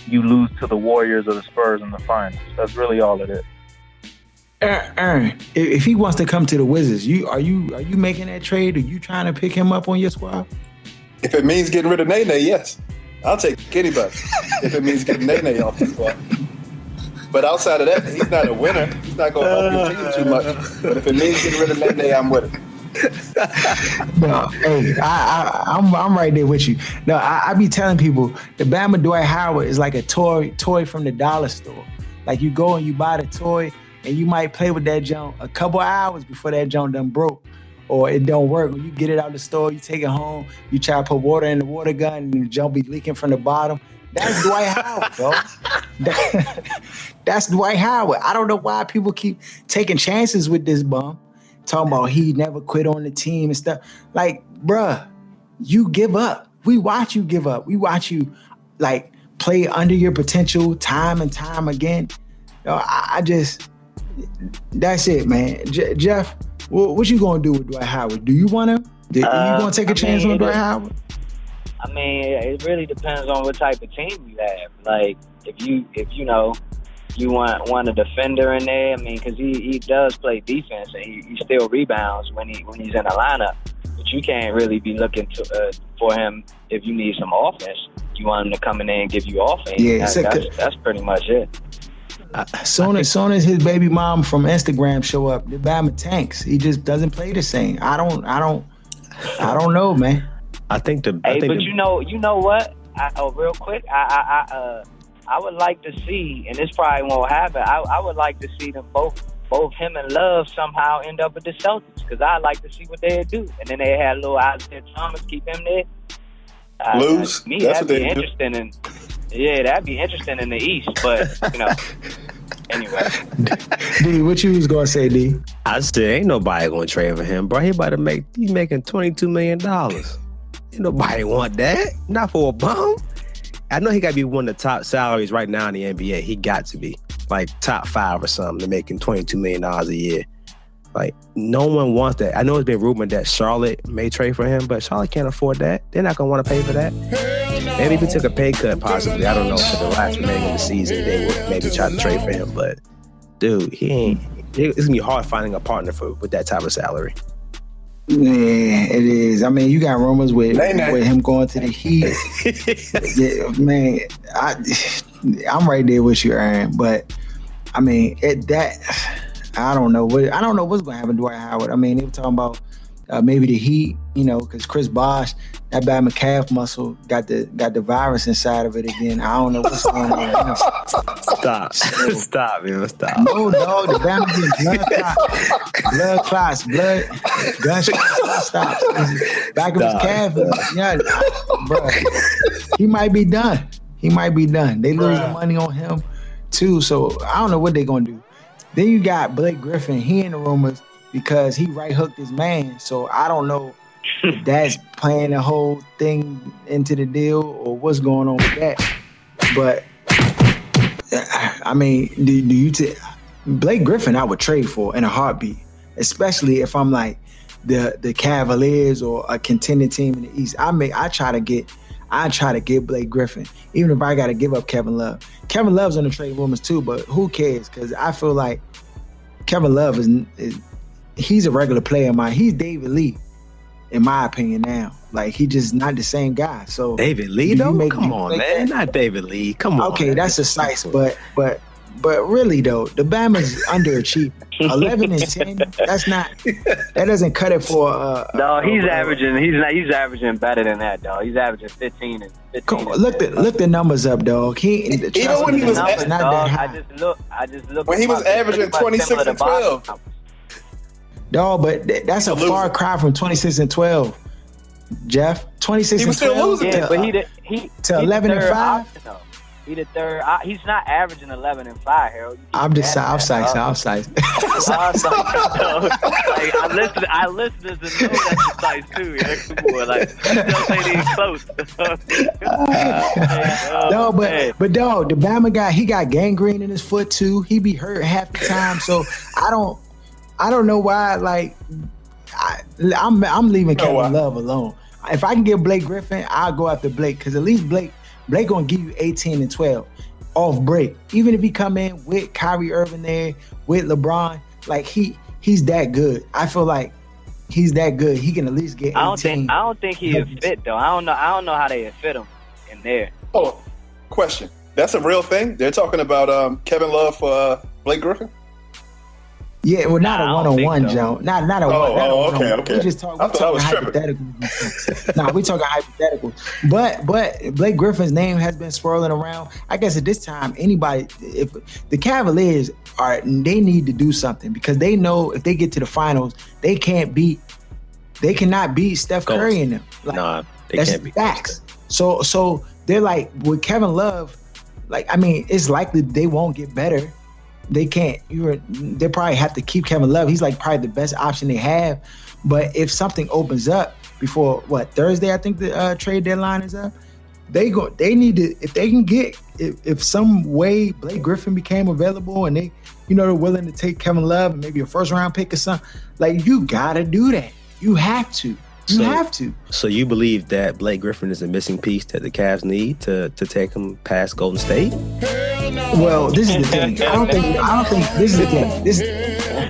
C: you lose to the Warriors or the Spurs in the finals. That's really all it is. Eh, eh.
A: Aaron, if he wants to come to the Wizards, you are you are you making that trade? Are you trying to pick him up on your squad?
E: If it means getting rid of Nene, yes, I'll take anybody. if it means getting Nene off the squad. But outside of that, he's not a winner. He's not going to help your team too much. But if it means getting rid of Nene, I'm with it.
A: no, hey, I, I, am I'm, I'm right there with you. No, I, I be telling people the Bama Dwight Howard is like a toy toy from the dollar store. Like you go and you buy the toy and you might play with that junk a couple hours before that junk done broke or it don't work. When you get it out of the store, you take it home, you try to put water in the water gun, and the junk be leaking from the bottom. That's Dwight Howard, bro. that's Dwight Howard. I don't know why people keep taking chances with this bum, talking about he never quit on the team and stuff. Like, bruh, you give up. We watch you give up. We watch you like play under your potential time and time again. You know, I, I just that's it, man. J- Jeff, what, what, you gonna do with Dwight Howard? Do you want to? Are you uh, gonna take a I chance mean, on Dwight Howard?
D: I mean, it really depends on what type of team you have. Like, if you if you know you want want a defender in there, I mean, because he, he does play defense and he, he still rebounds when he when he's in a lineup. But you can't really be looking to uh, for him if you need some offense. You want him to come in there and give you offense. Yeah, that, that's, that's pretty much it
A: soon as soon as his baby mom from Instagram show up, the Bama tanks. He just doesn't play the same. I don't. I don't. I don't know, man.
B: I think the.
D: I
B: hey,
D: think
B: but
D: the, you know, you know what? I, oh, real quick, I, I, I, uh, I would like to see, and this probably won't happen. I, I would like to see them both, both him and Love somehow end up with the Celtics because I like to see what they do. And then they had a little Isaiah Thomas keep him there.
E: Lose.
D: Uh, me, That's that'd be interesting. Do. And yeah, that'd be interesting in the East, but you know. anyway.
A: D, what you was gonna say, D?
B: I said ain't nobody gonna trade for him, bro. He about to make he's making twenty two million dollars. Ain't nobody want that. Not for a bum. I know he got to be one of the top salaries right now in the NBA. He got to be like top five or something. They're making twenty two million dollars a year. Like no one wants that. I know it's been rumored that Charlotte may trade for him, but Charlotte can't afford that. They're not gonna want to pay for that. Maybe if he took a pay cut, possibly. I don't know. For the last remaining of the season, they would maybe try to trade for him. But dude, he ain't. It's gonna be hard finding a partner for with that type of salary.
A: Yeah, it is. I mean, you got rumors with with him going to the Heat. yeah, man, I I'm right there with you, Aaron. But I mean, it that I don't know what I don't know what's going to happen to Dwight Howard. I mean, they were talking about uh, maybe the Heat, you know, because Chris Bosh, that bad calf muscle got the got the virus inside of it again. I don't know what's going on. Right
B: Stop, so, stop, man, stop.
A: No, no, the Bama getting blood clots, blood clots, blood gunshots, stop. Back of his calf, yeah, bro. He might be done. He might be done. They losing money on him too, so I don't know what they're gonna do. Then you got Blake Griffin. He in the rumors because he right hooked his man. So I don't know if that's playing the whole thing into the deal or what's going on with that. But I mean, do, do you t- Blake Griffin? I would trade for in a heartbeat, especially if I'm like the the Cavaliers or a contending team in the East. I may I try to get I try to get Blake Griffin, even if I got to give up Kevin Love. Kevin Love's on the trade rumors too, but who cares? Because I feel like Kevin Love is, is he's a regular player of mine. He's David Lee, in my opinion. Now, like he just not the same guy. So
B: David Lee, though, come on, man, not David Lee. Come on.
A: Okay, that's a size, but but but really though, the Bama's underachieving. Eleven and ten, that's not. That doesn't cut it for. Uh,
D: no, he's uh, averaging. He's not. He's averaging better than that, dog. He's averaging fifteen and fifteen.
A: Come on, look the look the numbers up, dog. He
E: even when he was
D: numbers, not dog, that high. I just look. I just look.
E: When he was averaging twenty six and twelve.
A: Dog, but that's a far cry from twenty six and twelve. Jeff, twenty six and twelve.
D: Yeah, but he did, he
A: to eleven and five.
D: He the third. I, he's not averaging eleven and five, Harold.
A: I'm just south side, south side. like,
D: I listen. I listen to the know that size too. Yeah, come on, like don't say he's close.
A: uh, no, but man. but dog, the Bama guy, he got gangrene in his foot too. He be hurt half the time. So I don't, I don't know why. Like, I, am I'm, I'm leaving Kevin Love alone. If I can get Blake Griffin, I'll go after Blake because at least Blake Blake gonna give you 18 and 12 off break. Even if he come in with Kyrie Irving there, with LeBron, like he he's that good. I feel like he's that good. He can at least get. 18.
D: I don't think I don't think he is fit though. I don't know. I don't know how they fit him in there.
E: Oh, question. That's a real thing. They're talking about um, Kevin Love for uh, Blake Griffin.
A: Yeah, well, not nah, a one on one, Joe. Not not a
E: oh,
A: one.
E: Oh, okay, okay.
A: We just talk, we talking hypotheticals. nah, we talking hypotheticals. But but Blake Griffin's name has been swirling around. I guess at this time, anybody, if the Cavaliers are, they need to do something because they know if they get to the finals, they can't beat, they cannot beat Steph Curry in them.
B: Like, nah, they
A: that's
B: can't beat
A: facts. So so they're like with Kevin Love, like I mean, it's likely they won't get better they can't. You're they probably have to keep Kevin Love. He's like probably the best option they have. But if something opens up before what Thursday, I think the uh, trade deadline is up. They go. They need to if they can get if, if some way Blake Griffin became available and they you know they're willing to take Kevin Love and maybe a first round pick or something. Like you gotta do that. You have to. You so, have to.
B: So you believe that Blake Griffin is a missing piece that the Cavs need to to take him past Golden State?
A: Well, this is the thing. I don't think. I don't think this is the thing. This.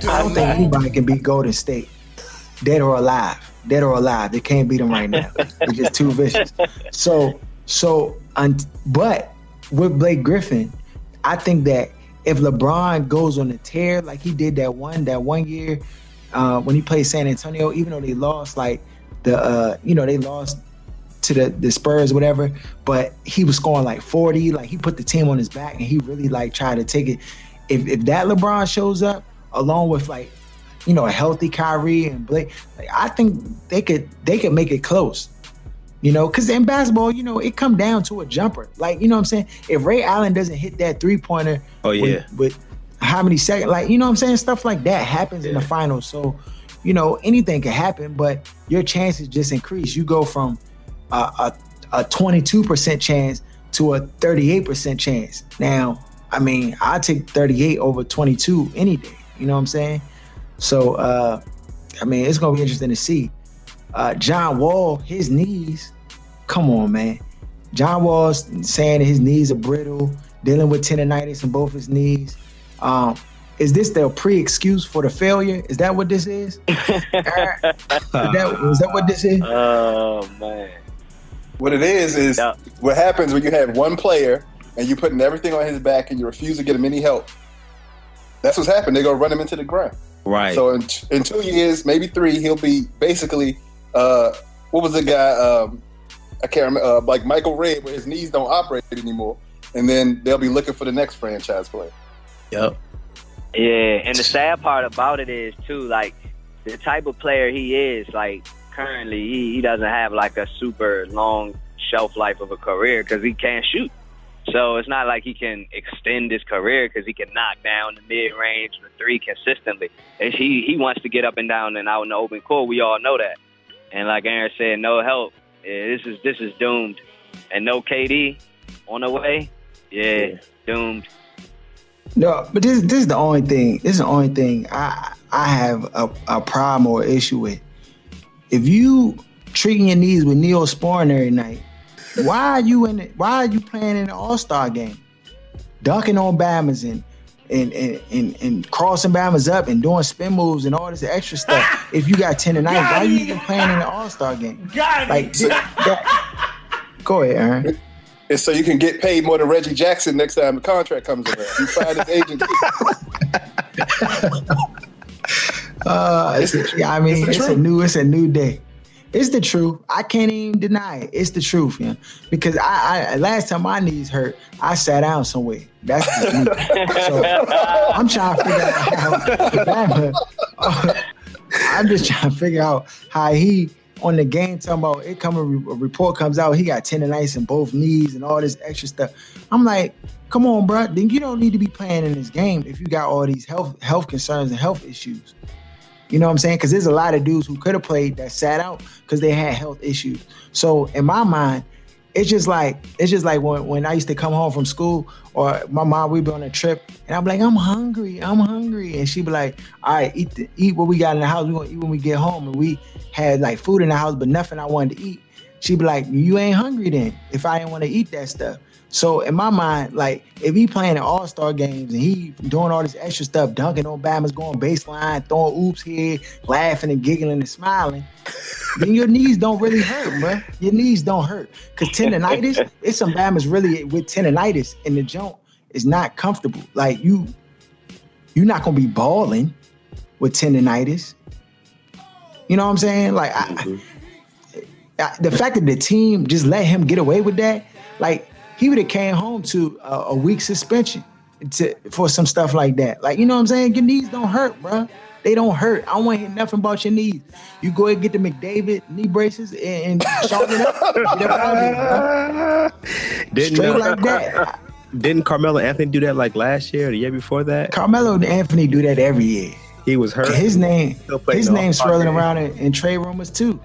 A: I don't think anybody can beat Golden State, dead or alive. Dead or alive, they can't beat them right now. They're just too vicious. So, so, but with Blake Griffin, I think that if LeBron goes on a tear like he did that one that one year uh, when he played San Antonio, even though they lost, like the uh, you know they lost to the, the Spurs, whatever. But he was scoring like 40. Like he put the team on his back and he really like tried to take it. If if that LeBron shows up along with like, you know, a healthy Kyrie and Blake, like, I think they could they could make it close. You know, because in basketball, you know, it come down to a jumper. Like, you know what I'm saying? If Ray Allen doesn't hit that three pointer,
B: oh yeah,
A: with, with, how many seconds, like, you know what I'm saying? Stuff like that happens yeah. in the finals. So, you know, anything can happen, but your chances just increase. You go from a, a, a 22% chance to a 38% chance. Now, I mean, I take 38 over 22 any day. You know what I'm saying? So, uh, I mean, it's gonna be interesting to see. Uh, John Wall, his knees, come on, man. John Wall's saying his knees are brittle, dealing with tendonitis in both his knees. Um, is this their pre-excuse for the failure? Is that what this is? is, that, is that what this is?
D: Oh man.
E: What it is is yeah. what happens when you have one player and you're putting everything on his back and you refuse to get him any help. That's what's happened. They're gonna run him into the ground.
B: Right.
E: So in, in two years, maybe three, he'll be basically uh, what was the guy? Um, I can't remember. Uh, like Michael Redd, where his knees don't operate anymore, and then they'll be looking for the next franchise player.
B: Yep.
D: Yeah, and the sad part about it is too, like the type of player he is, like currently he, he doesn't have like a super long shelf life of a career because he can't shoot. So it's not like he can extend his career because he can knock down the mid range, the three consistently. And he he wants to get up and down and out in the open court. We all know that. And like Aaron said, no help. Yeah, this is this is doomed. And no KD on the way. Yeah, yeah. doomed.
A: No, but this this is the only thing. This is the only thing I I have a, a problem or issue with. If you treating your knees with neosporin every night, why are you in? It, why are you playing in an All Star game, dunking on Bama's and and and, and, and crossing Bama's up and doing spin moves and all this extra stuff. if you got ten tonight, why are you even playing in the All Star game?
F: Got
A: like that, Go ahead, Aaron.
E: And so you can get paid more than Reggie Jackson next time the contract comes around. You find his agent.
A: uh, yeah, I mean, it's, it's a new, it's a new day. It's the truth. I can't even deny it. It's the truth, yeah. Because I, I last time my knees hurt, I sat down somewhere. That's so I'm trying to figure out how. I'm just trying to figure out how he on the game talking about it coming a report comes out he got tendonitis in both knees and all this extra stuff. I'm like, come on, bro. Then you don't need to be playing in this game if you got all these health health concerns and health issues. You know what I'm saying? Because there's a lot of dudes who could have played that sat out because they had health issues. So in my mind, it's just like it's just like when, when I used to come home from school or my mom we'd be on a trip and I'm like I'm hungry I'm hungry. And she'd be like all right eat the, eat what we got in the house. We gonna eat when we get home. And we had like food in the house but nothing I wanted to eat. She'd be like you ain't hungry then if I didn't want to eat that stuff so in my mind, like if he playing in All Star games and he doing all this extra stuff, dunking on Bama's, going baseline, throwing oops here, laughing and giggling and smiling, then your knees don't really hurt, bro. Your knees don't hurt because tendonitis. it's some Bama's really with tendonitis in the joint is not comfortable. Like you, you're not gonna be balling with tendonitis. You know what I'm saying? Like mm-hmm. I, I, the fact that the team just let him get away with that, like he would have came home to a, a week suspension to, for some stuff like that. Like, you know what I'm saying? Your knees don't hurt, bro. They don't hurt. I don't want to hear nothing about your knees. You go and get the McDavid knee braces and, and sharpen up.
B: Didn't, Straight uh, like that. Didn't Carmelo Anthony do that like last year or the year before that?
A: Carmelo and Anthony do that every year.
B: He was hurt.
A: His name, his name swirling around in, in trade rumors too.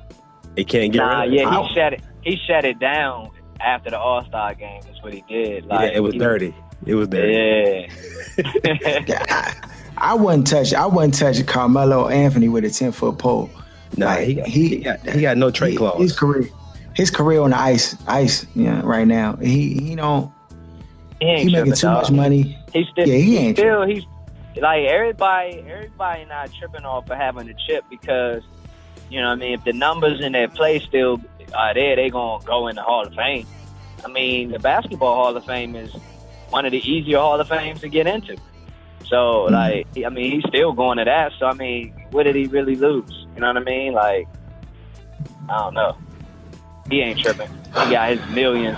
B: It can't get.
D: Nah, yeah, he shut it. He shut it down after the All Star game. That's what he did. Like,
B: yeah, it was
D: he,
B: dirty. It was dirty.
D: Yeah.
A: I wouldn't touch. I wouldn't touch Carmelo Anthony with a ten foot pole.
B: Nah, like, he, got, he, he got he got no trade clause.
A: His career, his career on the ice, ice. Yeah, right now he he don't. He, ain't he making too dog. much money.
D: He's still. Yeah, he ain't still. He's like everybody. Everybody not tripping off for having a chip because you know what I mean. If the numbers in their play still are there, they gonna go in the Hall of Fame. I mean, the basketball Hall of Fame is one of the easier Hall of Fames to get into. So, mm-hmm. like, I mean, he's still going to that. So, I mean, what did he really lose? You know what I mean? Like, I don't know. He ain't tripping. He got his millions.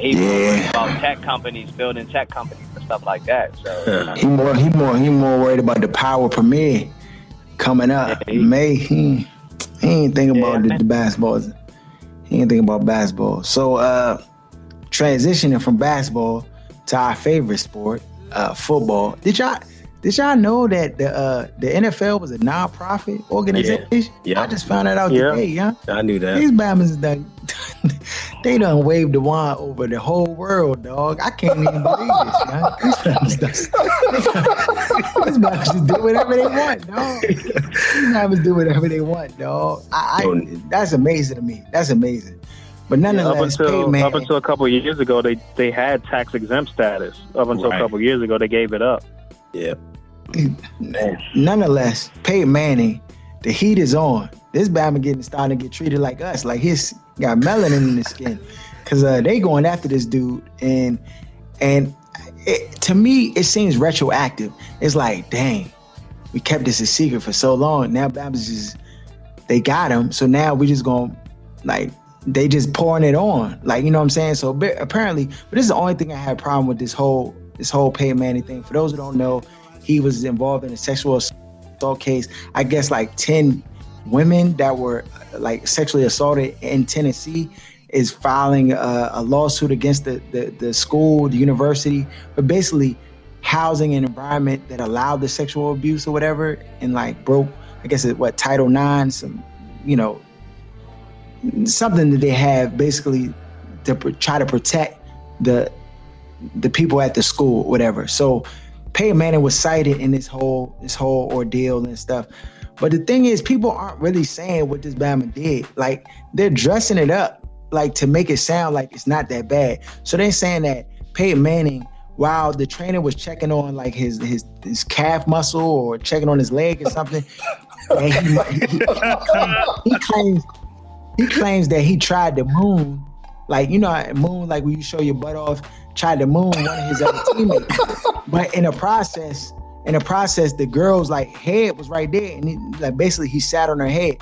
D: He's yeah. about tech companies, building tech companies and stuff like that. So
A: he more he more he more worried about the power premiere coming up. Yeah, he, May he, he ain't thinking yeah, about the, the basketball. He ain't thinking about basketball. So uh transitioning from basketball to our favorite sport, uh, football. Did y'all did y'all know that the uh, the NFL was a nonprofit organization? Yeah, yeah. I just found that out yeah. today, yeah.
B: I knew that.
A: These Bama's done they done waved the wand over the whole world, dog. I can't even believe this, man. These Bama's these Bama's just do whatever they want, dog. These Bama's do whatever they want, dog. I, I, that's amazing to me. That's amazing. But nonetheless,
C: yeah, up until
A: hey,
C: up until a couple years ago, they they had tax exempt status. Up until right. a couple years ago, they gave it up.
B: Yeah.
A: Nonetheless, Peyton Manning, the heat is on. This Bama getting starting to get treated like us, like he's got melanin in his skin, because uh, they going after this dude, and and it, to me it seems retroactive. It's like, dang, we kept this a secret for so long. Now Bama's just they got him, so now we just gonna like they just pouring it on. Like, you know what I'm saying? So apparently, but this is the only thing I had a problem with this whole this whole Peyton Manning thing. For those who don't know, he was involved in a sexual assault case. I guess like 10 women that were like sexually assaulted in Tennessee is filing a, a lawsuit against the, the, the school, the university, but basically housing an environment that allowed the sexual abuse or whatever and like broke, I guess it what Title IX, some, you know, something that they have basically to pr- try to protect the the people at the school, whatever. So Peyton Manning was cited in this whole this whole ordeal and stuff. But the thing is, people aren't really saying what this Bama did. Like they're dressing it up like to make it sound like it's not that bad. So they're saying that Peyton Manning while the trainer was checking on like his his his calf muscle or checking on his leg or something. he, he, he, claims he claims that he tried to moon, like you know, moon like when you show your butt off, tried to moon one of his other teammates. But in the process, in the process, the girl's like head was right there, and he, like basically he sat on her head.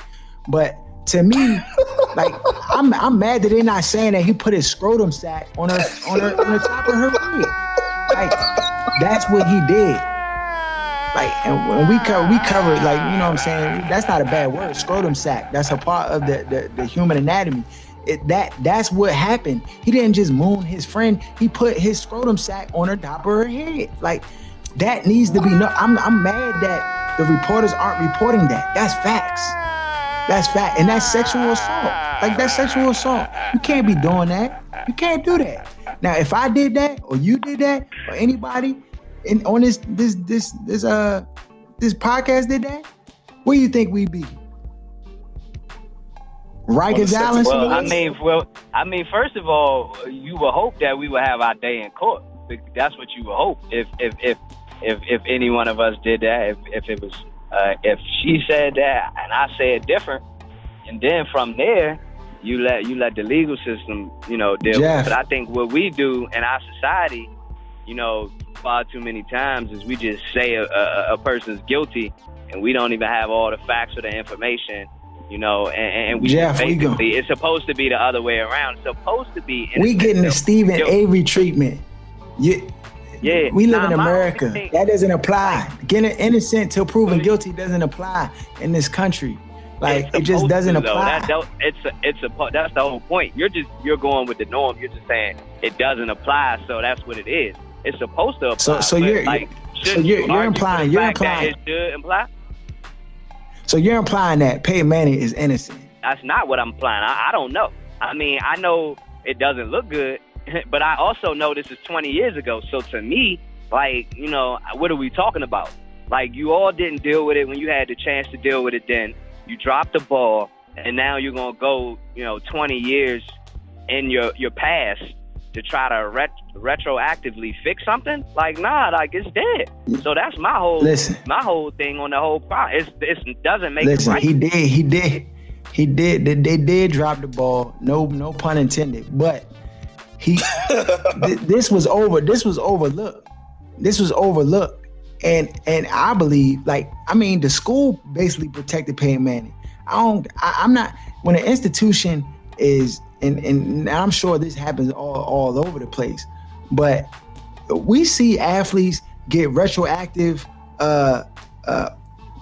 A: But to me, like I'm I'm mad that they're not saying that he put his scrotum sack on her on her on the top of her head. Like that's what he did. Like and when we cover we covered like you know what I'm saying that's not a bad word scrotum sack that's a part of the the, the human anatomy. It, that that's what happened. He didn't just moon his friend. He put his scrotum sack on her top of her head. Like that needs to be no. I'm I'm mad that the reporters aren't reporting that. That's facts. That's fact, and that's sexual assault. Like that's sexual assault. You can't be doing that. You can't do that. Now, if I did that, or you did that, or anybody in on this this this this uh this podcast did that, where do you think we'd be? Rikers Island.
D: Well, I mean, well, I mean, first of all, you would hope that we would have our day in court. That's what you would hope. If if if if, if any one of us did that, if, if it was uh, if she said that and I said different, and then from there, you let you let the legal system, you know, deal
A: Jeff.
D: with it. But I think what we do in our society, you know, far too many times is we just say a, a, a person's guilty and we don't even have all the facts or the information, you know, and, and we
A: Jeff, we go-
D: it's supposed to be the other way around. It's supposed to be
A: We getting the
D: Steven.
A: Avery treatment. You,
D: Yeah,
A: we live
D: nah,
A: in America.
D: thing-
A: That doesn't apply. Getting innocent till proven guilty doesn't apply in this country. Like it just doesn't
D: to,
A: apply.
D: That, that, it's a, it's a, that's the whole point. You're just you're going with the norm. You're just saying it doesn't apply, so that's what it is. It's supposed to apply.
A: So- so you're-
D: like,
A: so you're-
D: you
A: you're implying- you're implying-
D: it should imply.
A: so you're implying that Peyton Manning is innocent.
D: That's not what I'm implying. I, I don't know. I mean, I know it doesn't look good, but I also know this is 20 years ago. So to me, like, you know, what are we talking about? Like, you all didn't deal with it when you had the chance to deal with it then. You dropped the ball, and now you're going to go, you know, 20 years in your, your past to try to ret- retroactively fix something? Like, nah, like, it's dead. So that's my whole
A: Listen.
D: my whole thing on the whole pro. It's, it doesn't make
A: Listen,
D: right.
A: he did, he did, he did. They, they did drop the ball. No, no pun intended. But he, th- this was over. This was overlooked. This was overlooked, and and I believe, like, I mean, the school basically protected Peyton Manning. I don't. I, I'm not. When an institution is, and and I'm sure this happens all all over the place, but we see athletes get retroactive uh uh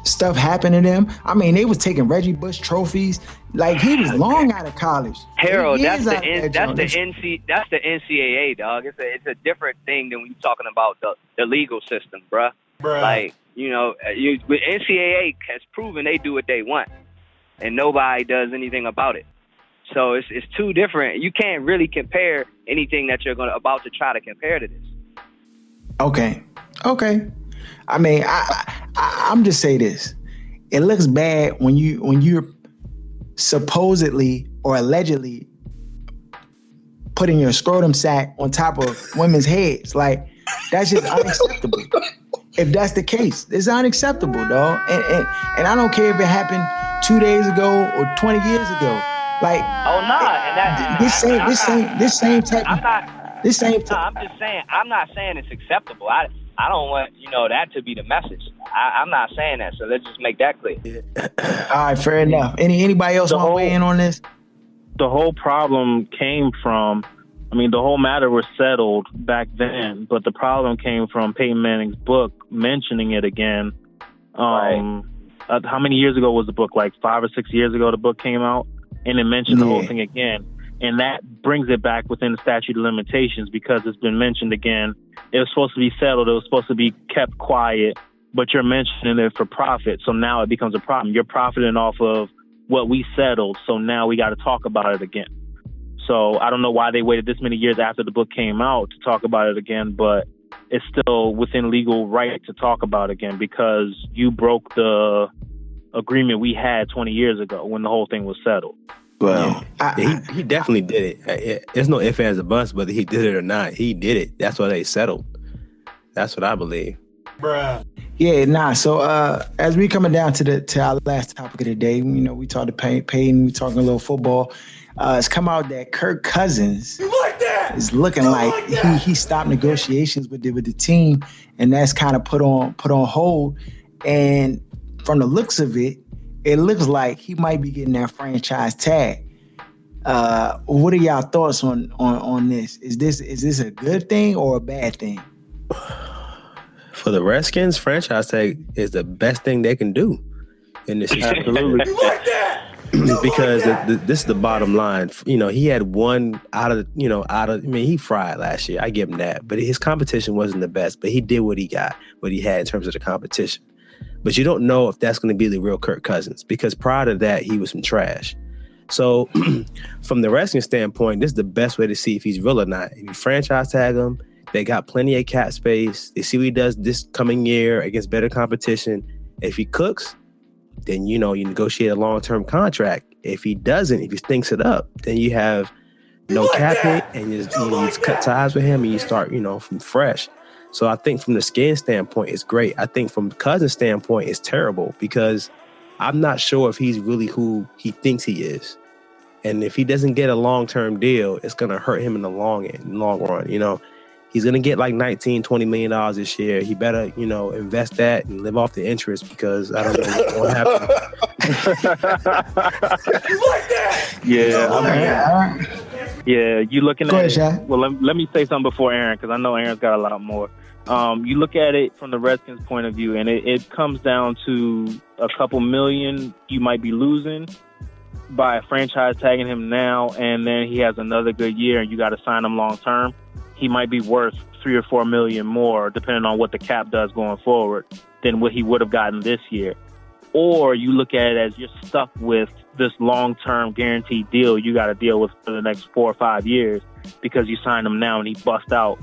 A: stuff happen to them. I mean, they was taking Reggie Bush trophies. Like he was long out of college.
D: Harold, that's the N,
A: there,
D: that's the NC that's the NCAA dog. It's a it's a different thing than when you're talking about the, the legal system, bruh. Like you know, uh, you NCAA has proven they do what they want, and nobody does anything about it. So it's it's two different. You can't really compare anything that you're gonna about to try to compare to this.
A: Okay, okay. I mean, I, I I'm just say this. It looks bad when you when you're supposedly or allegedly putting your scrotum sack on top of women's heads. Like that's just unacceptable. if that's the case, it's unacceptable, dog. And, and and I don't care if it happened two days ago or twenty years ago. Like
D: Oh nah, and that
A: this same this same this same type
D: I'm
A: of
D: not.
A: this same
D: No,
A: type.
D: I'm just saying. I'm not saying it's acceptable. I I don't want you know that to be the message. I, I'm not saying that. So let's just make that clear.
A: All right, fair enough. Any anybody else want to weigh in on this?
C: the whole problem came from I mean, the whole matter was settled back then, but the problem came from Peyton Manning's book mentioning it again. Um, uh, how many years ago was the book? Like five or six years ago, the book came out, and it mentioned the whole thing again. And that brings it back within the statute of limitations because it's been mentioned again. It was supposed to be settled. It was supposed to be kept quiet, but you're mentioning it for profit. So now it becomes a problem. You're profiting off of what we settled. So now we got to talk about it again. So I don't know why they waited this many years after the book came out to talk about it again, but it's still within legal right to talk about it again because you broke the agreement we had 20 years ago when the whole thing was settled.
A: Well, I,
B: Yeah, he, he definitely did it. There's no ifs, ands, or buts, whether he did it or not. He did it. That's why they settled. That's what I believe.
A: Bruh. Yeah, nah. So uh as we coming down to the to our last topic of the day, you know, we talked to Pay- Peyton, we talking a little football. Uh it's come out that Kirk Cousins like that? is looking like, like he he stopped negotiations with the with the team, and that's kind of put on put on hold. And from the looks of it, it looks like he might be getting that franchise tag. Uh, what are y'all thoughts on on on this? Is this is this a good thing or a bad thing?
B: For the Redskins, franchise tag is the best thing they can do in this
E: Absolutely. like
B: because like the, the, this is the bottom line. You know, he had one out of you know out of. I mean, he fried last year. I give him that, but his competition wasn't the best. But he did what he got, what he had in terms of the competition. But you don't know if that's going to be the real Kirk Cousins because prior to that, he was some trash. So, from the wrestling standpoint, this is the best way to see if he's real or not. If you franchise tag him, they got plenty of cap space. They see what he does this coming year against better competition. If he cooks, then you know you negotiate a long term contract. If he doesn't, if he stinks it up, then you have no cap hit, and you just, you, like just cut ties with him, and you start you know from fresh. So I think from the skin standpoint, it's great. I think from cousin standpoint, it's terrible because I'm not sure if he's really who he thinks he is. And if he doesn't get a long term deal, it's gonna hurt him in the long end, long run. You know, he's gonna get like 19, 20 million dollars this year. He better, you know, invest that and live off the interest because I don't know what happen.
C: like that? Yeah, I mean, yeah. You looking Go at ahead, it? Well, let, let me say something before Aaron because I know Aaron's got a lot more. Um, you look at it from the Redskins' point of view, and it, it comes down to a couple million you might be losing by a franchise tagging him now, and then he has another good year, and you got to sign him long term, he might be worth three or four million more, depending on what the cap does going forward, than what he would have gotten this year. Or you look at it as you're stuck with this long term guaranteed deal you got to deal with for the next four or five years because you signed him now and he bust out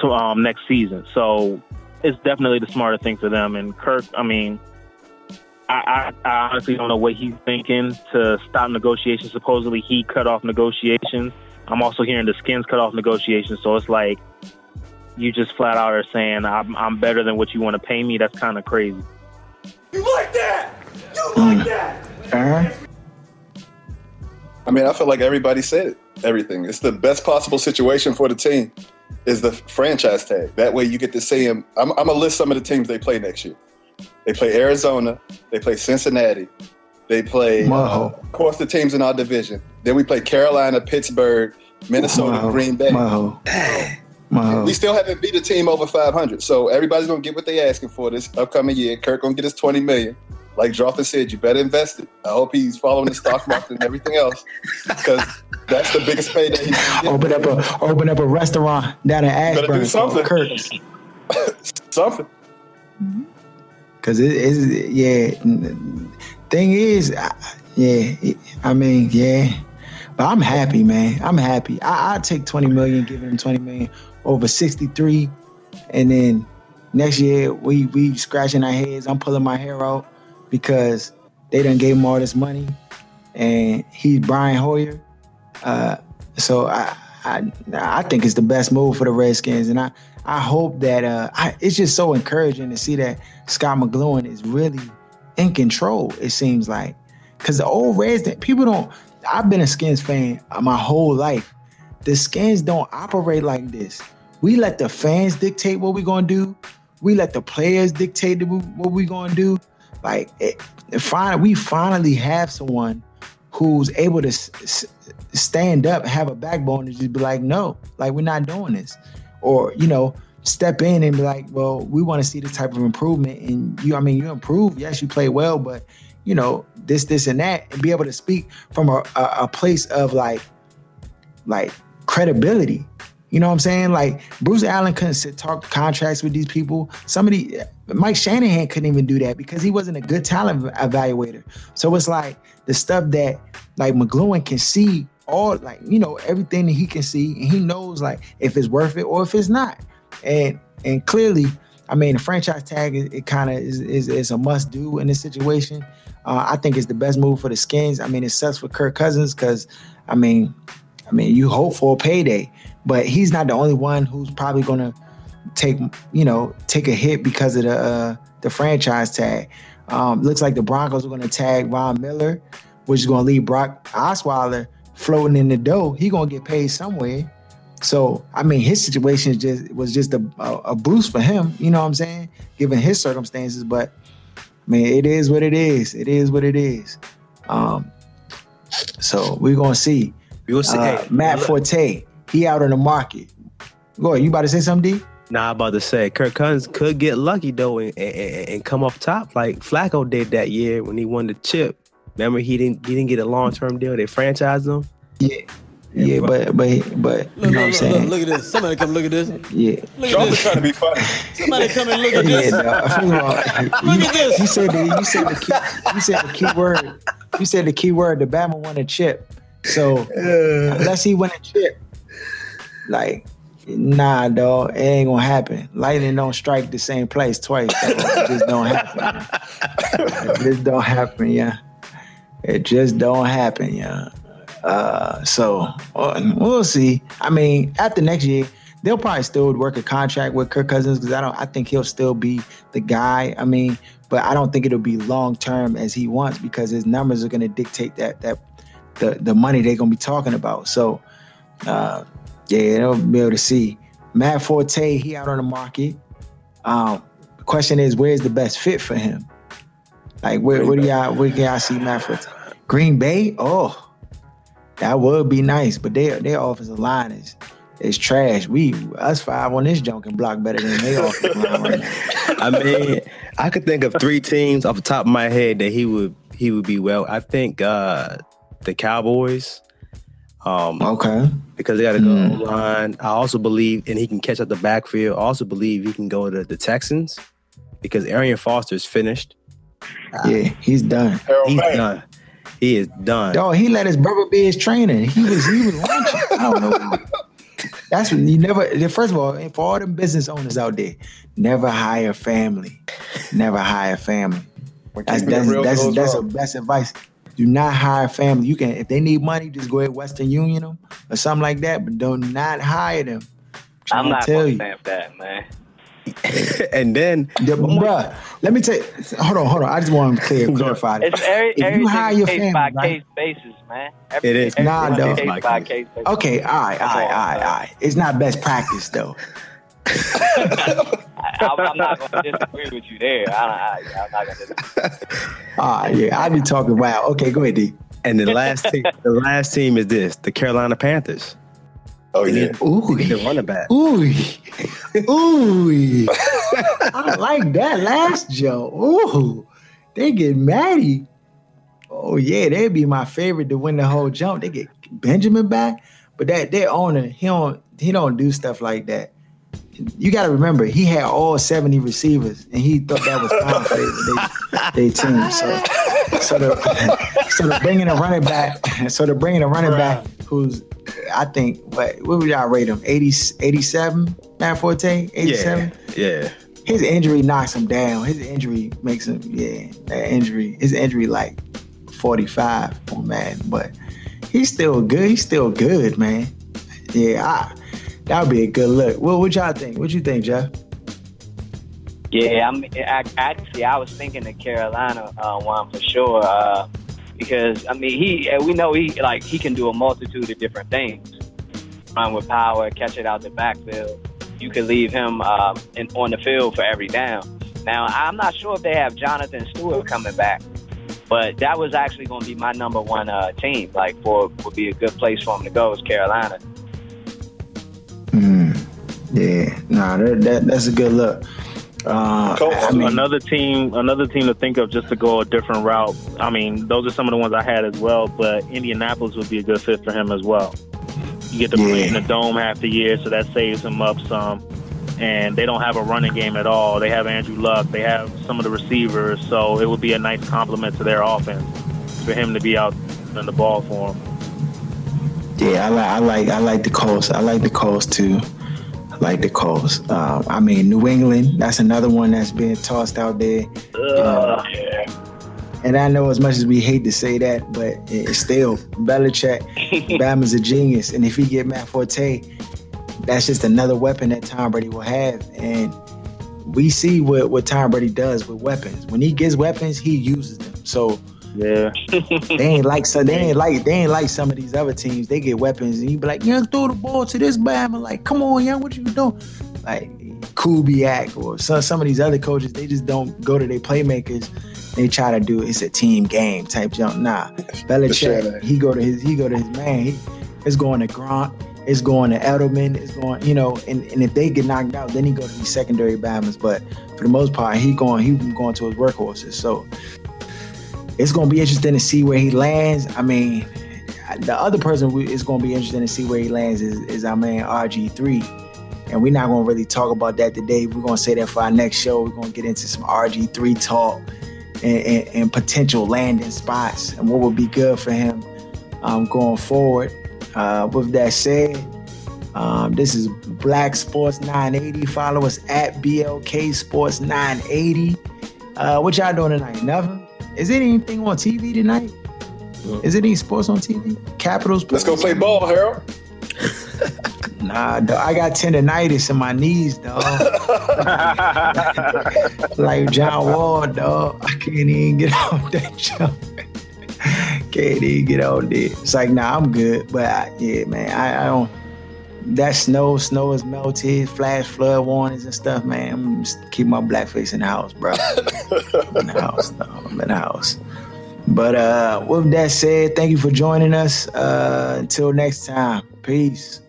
C: to um, next season. So it's definitely the smarter thing for them. And Kirk, I mean, I, I, I honestly don't know what he's thinking to stop negotiations. Supposedly he cut off negotiations. I'm also hearing the skins cut off negotiations. So it's like you just flat out are saying I'm, I'm better than what you want to pay me. That's kind of crazy.
F: You like that? You like that? Uh-huh.
E: I mean, I feel like everybody said it, everything. It's the best possible situation for the team is the franchise tag. That way you get to see him. I'm, I'm going to list some of the teams they play next year. They play Arizona. They play Cincinnati. They play, uh, of course, the teams in our division. Then we play Carolina, Pittsburgh, Minnesota, Green Bay. We still haven't beat a team over 500. So everybody's going to get what they're asking for this upcoming year. Kirk going to get his 20 million. Like Jonathan said, you better invest it. I hope he's following the stock market and everything else because that's the biggest payday he's going get.
A: Open up a open up a restaurant down in Ashburn. Better do something. Kirk's.
E: something.
A: Mm-hmm. Cause it is yeah. Thing is, yeah. I mean, yeah. But I'm happy, man. I'm happy. I I take 20 million, giving him 20 million over 63, and then next year we we scratching our heads. I'm pulling my hair out because they done gave him all this money, and he's Brian Hoyer. Uh, so I, I I think it's the best move for the Redskins, and I I hope that uh, I, it's just so encouraging to see that Scot McCloughan is really in control. It seems like because the old Reds people don't. I've been a Skins fan my whole life. The Skins don't operate like this. We let the fans dictate what we're gonna do. We let the players dictate what we're gonna do. Like, it, it we finally have someone who's able to s- stand up, have a backbone, and just be like, no, like we're not doing this or you know step in and be like, well, we want to see this type of improvement. And you, I mean, you improve. Yes, you play well, but you know this, this, and that, and be able to speak from a, a, a place of like, like credibility. You know what I'm saying? Like Bruce Allen couldn't sit talk contracts with these people. Somebody, Mike Shanahan couldn't even do that because he wasn't a good talent evaluator. So it's like the stuff that like McCloughan can see all like you know everything that he can see and he knows like if it's worth it or if it's not. And and clearly i mean the franchise tag it, kind of is, is, is a must do in this situation. Uh, i think it's the best move for the skins. I mean it sucks for kirk cousins because i mean i mean you hope for a payday but he's not the only one who's probably gonna take you know take a hit because of the uh, the franchise tag. Um, looks like the Broncos are going to tag Von Miller, which is going to leave Brock Osweiler floating in the dough. He going to get paid somewhere. So I mean, his situation just was just a, a, a boost for him. You know what I'm saying? Given his circumstances, but I mean, it is what it is. It is what it is. Um, so we're gonna see.
B: We will see.
A: Uh, Matt Forte, he out on the market. Go ahead. You about to say something, D?
B: Nah, I'm about to say Kirk Cousins could get lucky though and, and, and come up top like Flacco did that year when he won the chip. Remember he didn't he didn't get a long term deal. They franchised him.
A: Yeah. Yeah, but but but you
G: Look,
A: know what I'm
G: look, look,
A: saying?
G: look at this. Somebody come look at this.
A: Yeah.
G: Look
E: Trump
G: at
E: is
G: this.
E: trying to be funny.
G: Somebody come and look at
A: Yeah,
G: this.
A: no, first of
G: Look
A: you,
G: at this.
A: you said the you said the key you said the key word you said the key word the Bama won a chip. So unless he win a chip, like nah, dog, it ain't gonna happen. Lightning don't strike the same place twice. It just don't happen. It just don't happen, yeah. It just don't happen, yeah. Uh, so uh, we'll see. I mean, after next year, they'll probably still work a contract with Kirk Cousins because I don't. I think he'll still be the guy. I mean, but I don't think it'll be long term as he wants because his numbers are going to dictate that that the the money they're going to be talking about. So, uh, yeah, they'll be able to see Matt Forte. He out on the market. Um, the question is, where's the best fit for him? Like, where, where do y'all where can y'all see Matt Forte? Green Bay? Oh, that would be nice, but their their offensive line is is trash. We us five on this junk can block better than they offensive line right now.
B: I mean, I could think of three teams off the top of my head that he would he would be well. I think uh the Cowboys. Um,
A: Okay.
B: because they got to go
A: Mm.
B: line. I also believe, and he can catch up the backfield. I also believe he can go to the Texans because Arian Foster is finished.
A: Yeah, he's done.
E: Harold
B: He's
E: May.
B: done. He is done.
A: Dog, he let his brother be his trainer. He was he was launching. I don't know. That's what you never. First of all, for all them business owners out there, never hire family. Never hire family. That's
E: keeping it
A: that's that's
E: goes
A: that's,
E: wrong.
A: a best advice. Do not hire family. You can if they need money, just go ahead Western Union them or something like that. But do not hire them.
D: I'm
A: Tryna
D: not
A: tell
D: gonna
A: you.
D: stamp that, man.
B: and then
A: The, bruh, let me tell you. Hold on, hold on. I just want to clear, clarify this.
D: It's every,
A: If you
D: everything
A: hire your
D: case
A: family,
D: by
A: right?
D: case basis, man.
B: It is.
A: Nah,
D: everything
A: dog.
D: case by case.
A: Okay, all right, all right, all right, all right. It's not best practice though.
D: I, I'm not gonna disagree with you there. I, I, I'm not gonna disagree.
A: All right, ah, yeah, I be talking wild. Okay, go ahead, D.
B: and the last team, the last team is this: the Carolina Panthers.
E: Oh
B: They
E: yeah.
B: need,
A: Ooh,
B: they need running back.
A: ooh, ooh. I like that last Joe. Ooh, they get Maddie. Oh yeah, they'd be my favorite to win the whole jump. They get Benjamin back, but that their owner, he don't he don't do stuff like that. You got to remember, he had all seventy receivers, and he thought that was fine for their they, they team. So, so the so they're bringing a running back. So they're bringing a running back who's, I think, what what would y'all rate him? 80, 87? Matt Forte, eighty seven
B: Yeah, yeah.
A: his injury knocks him down. His injury makes him, yeah, that injury, his injury like 45 on Madden, but he's still good. He's still good, man. Yeah, I, that would be a good look. What what y'all think? What you think, Jeff?
D: Yeah, I mean, I, actually, I was thinking the Carolina uh, one for sure uh, because I mean, he we know he like he can do a multitude of different things. Run with power, catch it out the backfield. You could leave him um, in, on the field for every down. Now, I'm not sure if they have Jonathan Stewart coming back, but that was actually going to be my number one uh, team. Like, for would be a good place for him to go is Carolina.
A: Yeah, nah, that, that that's a good look. Uh,
E: Coach,
A: I mean,
C: another team, another team to think of just to go a different route. I mean, those are some of the ones I had as well, but Indianapolis would be a good fit for him as well. You get to play in the dome half the year, so that saves him up some. And they don't have a running game at all. They have Andrew Luck. They have some of the receivers, so it would be a nice complement to their offense for him to be out in the ball for them.
A: Yeah, I like I like I like the Colts. I like the Colts too. Like the Colts. Um, I mean, New England. That's another one that's being tossed out there. Uh, and I know as much as we hate to say that, but it's still Belichick. Bama's a genius, and if he get Matt Forte, that's just another weapon that Tom Brady will have. And we see what, what Tom Brady does with weapons. When he gets weapons, he uses them. So
C: Yeah.
A: they ain't like so they ain't like they ain't like some of these other teams. They get weapons and you be like, young, throw the ball to this Bama. Like, come on, young, what you doing? Like Kubiak or some some of these other coaches, they just don't go to their playmakers. They try to do it's a team game type jump. Nah, Belichick, he go to his he go to his man. He, it's going to Gronk. It's going to Edelman. It's going, you know, and, and if they get knocked out, then he go to these secondary Bamas. But for the most part, he going he going to his workhorses. So it's going to be interesting to see where he lands. I mean, the other person it's going to be interesting to see where he lands is, is our man RG3. And we're not going to really talk about that today. We're going to say that for our next show. We're going to get into some RG3 talk and, and, and potential landing spots and what would be good for him um, going forward. Uh, with that said, um, this is Black Sports 980. Follow us at BLK Sports 980. Uh, what y'all doing tonight? Nothing. Is there anything on TV tonight? Is it any sports on TV? Capitals.
E: Let's go play ball, Harold.
A: Nah, dog, I got tendonitis in my knees, dog. like John Wall, dog. I can't even get on that jump. can't even get on there. It's like, nah, I'm good. But I, yeah, man, I, I don't. That snow, snow is melted, flash flood warnings and stuff, man. I'm just keep my black face in the house, bro. in the house, no, I'm in the house. But uh, with that said, thank you for joining us. Uh, until next time, peace.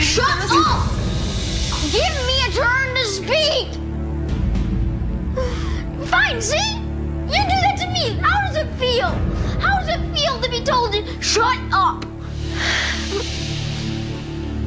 H: Shut up! Give me a turn to speak! Fine, see? You do that to me. How does it feel? How does it feel to be told to shut up?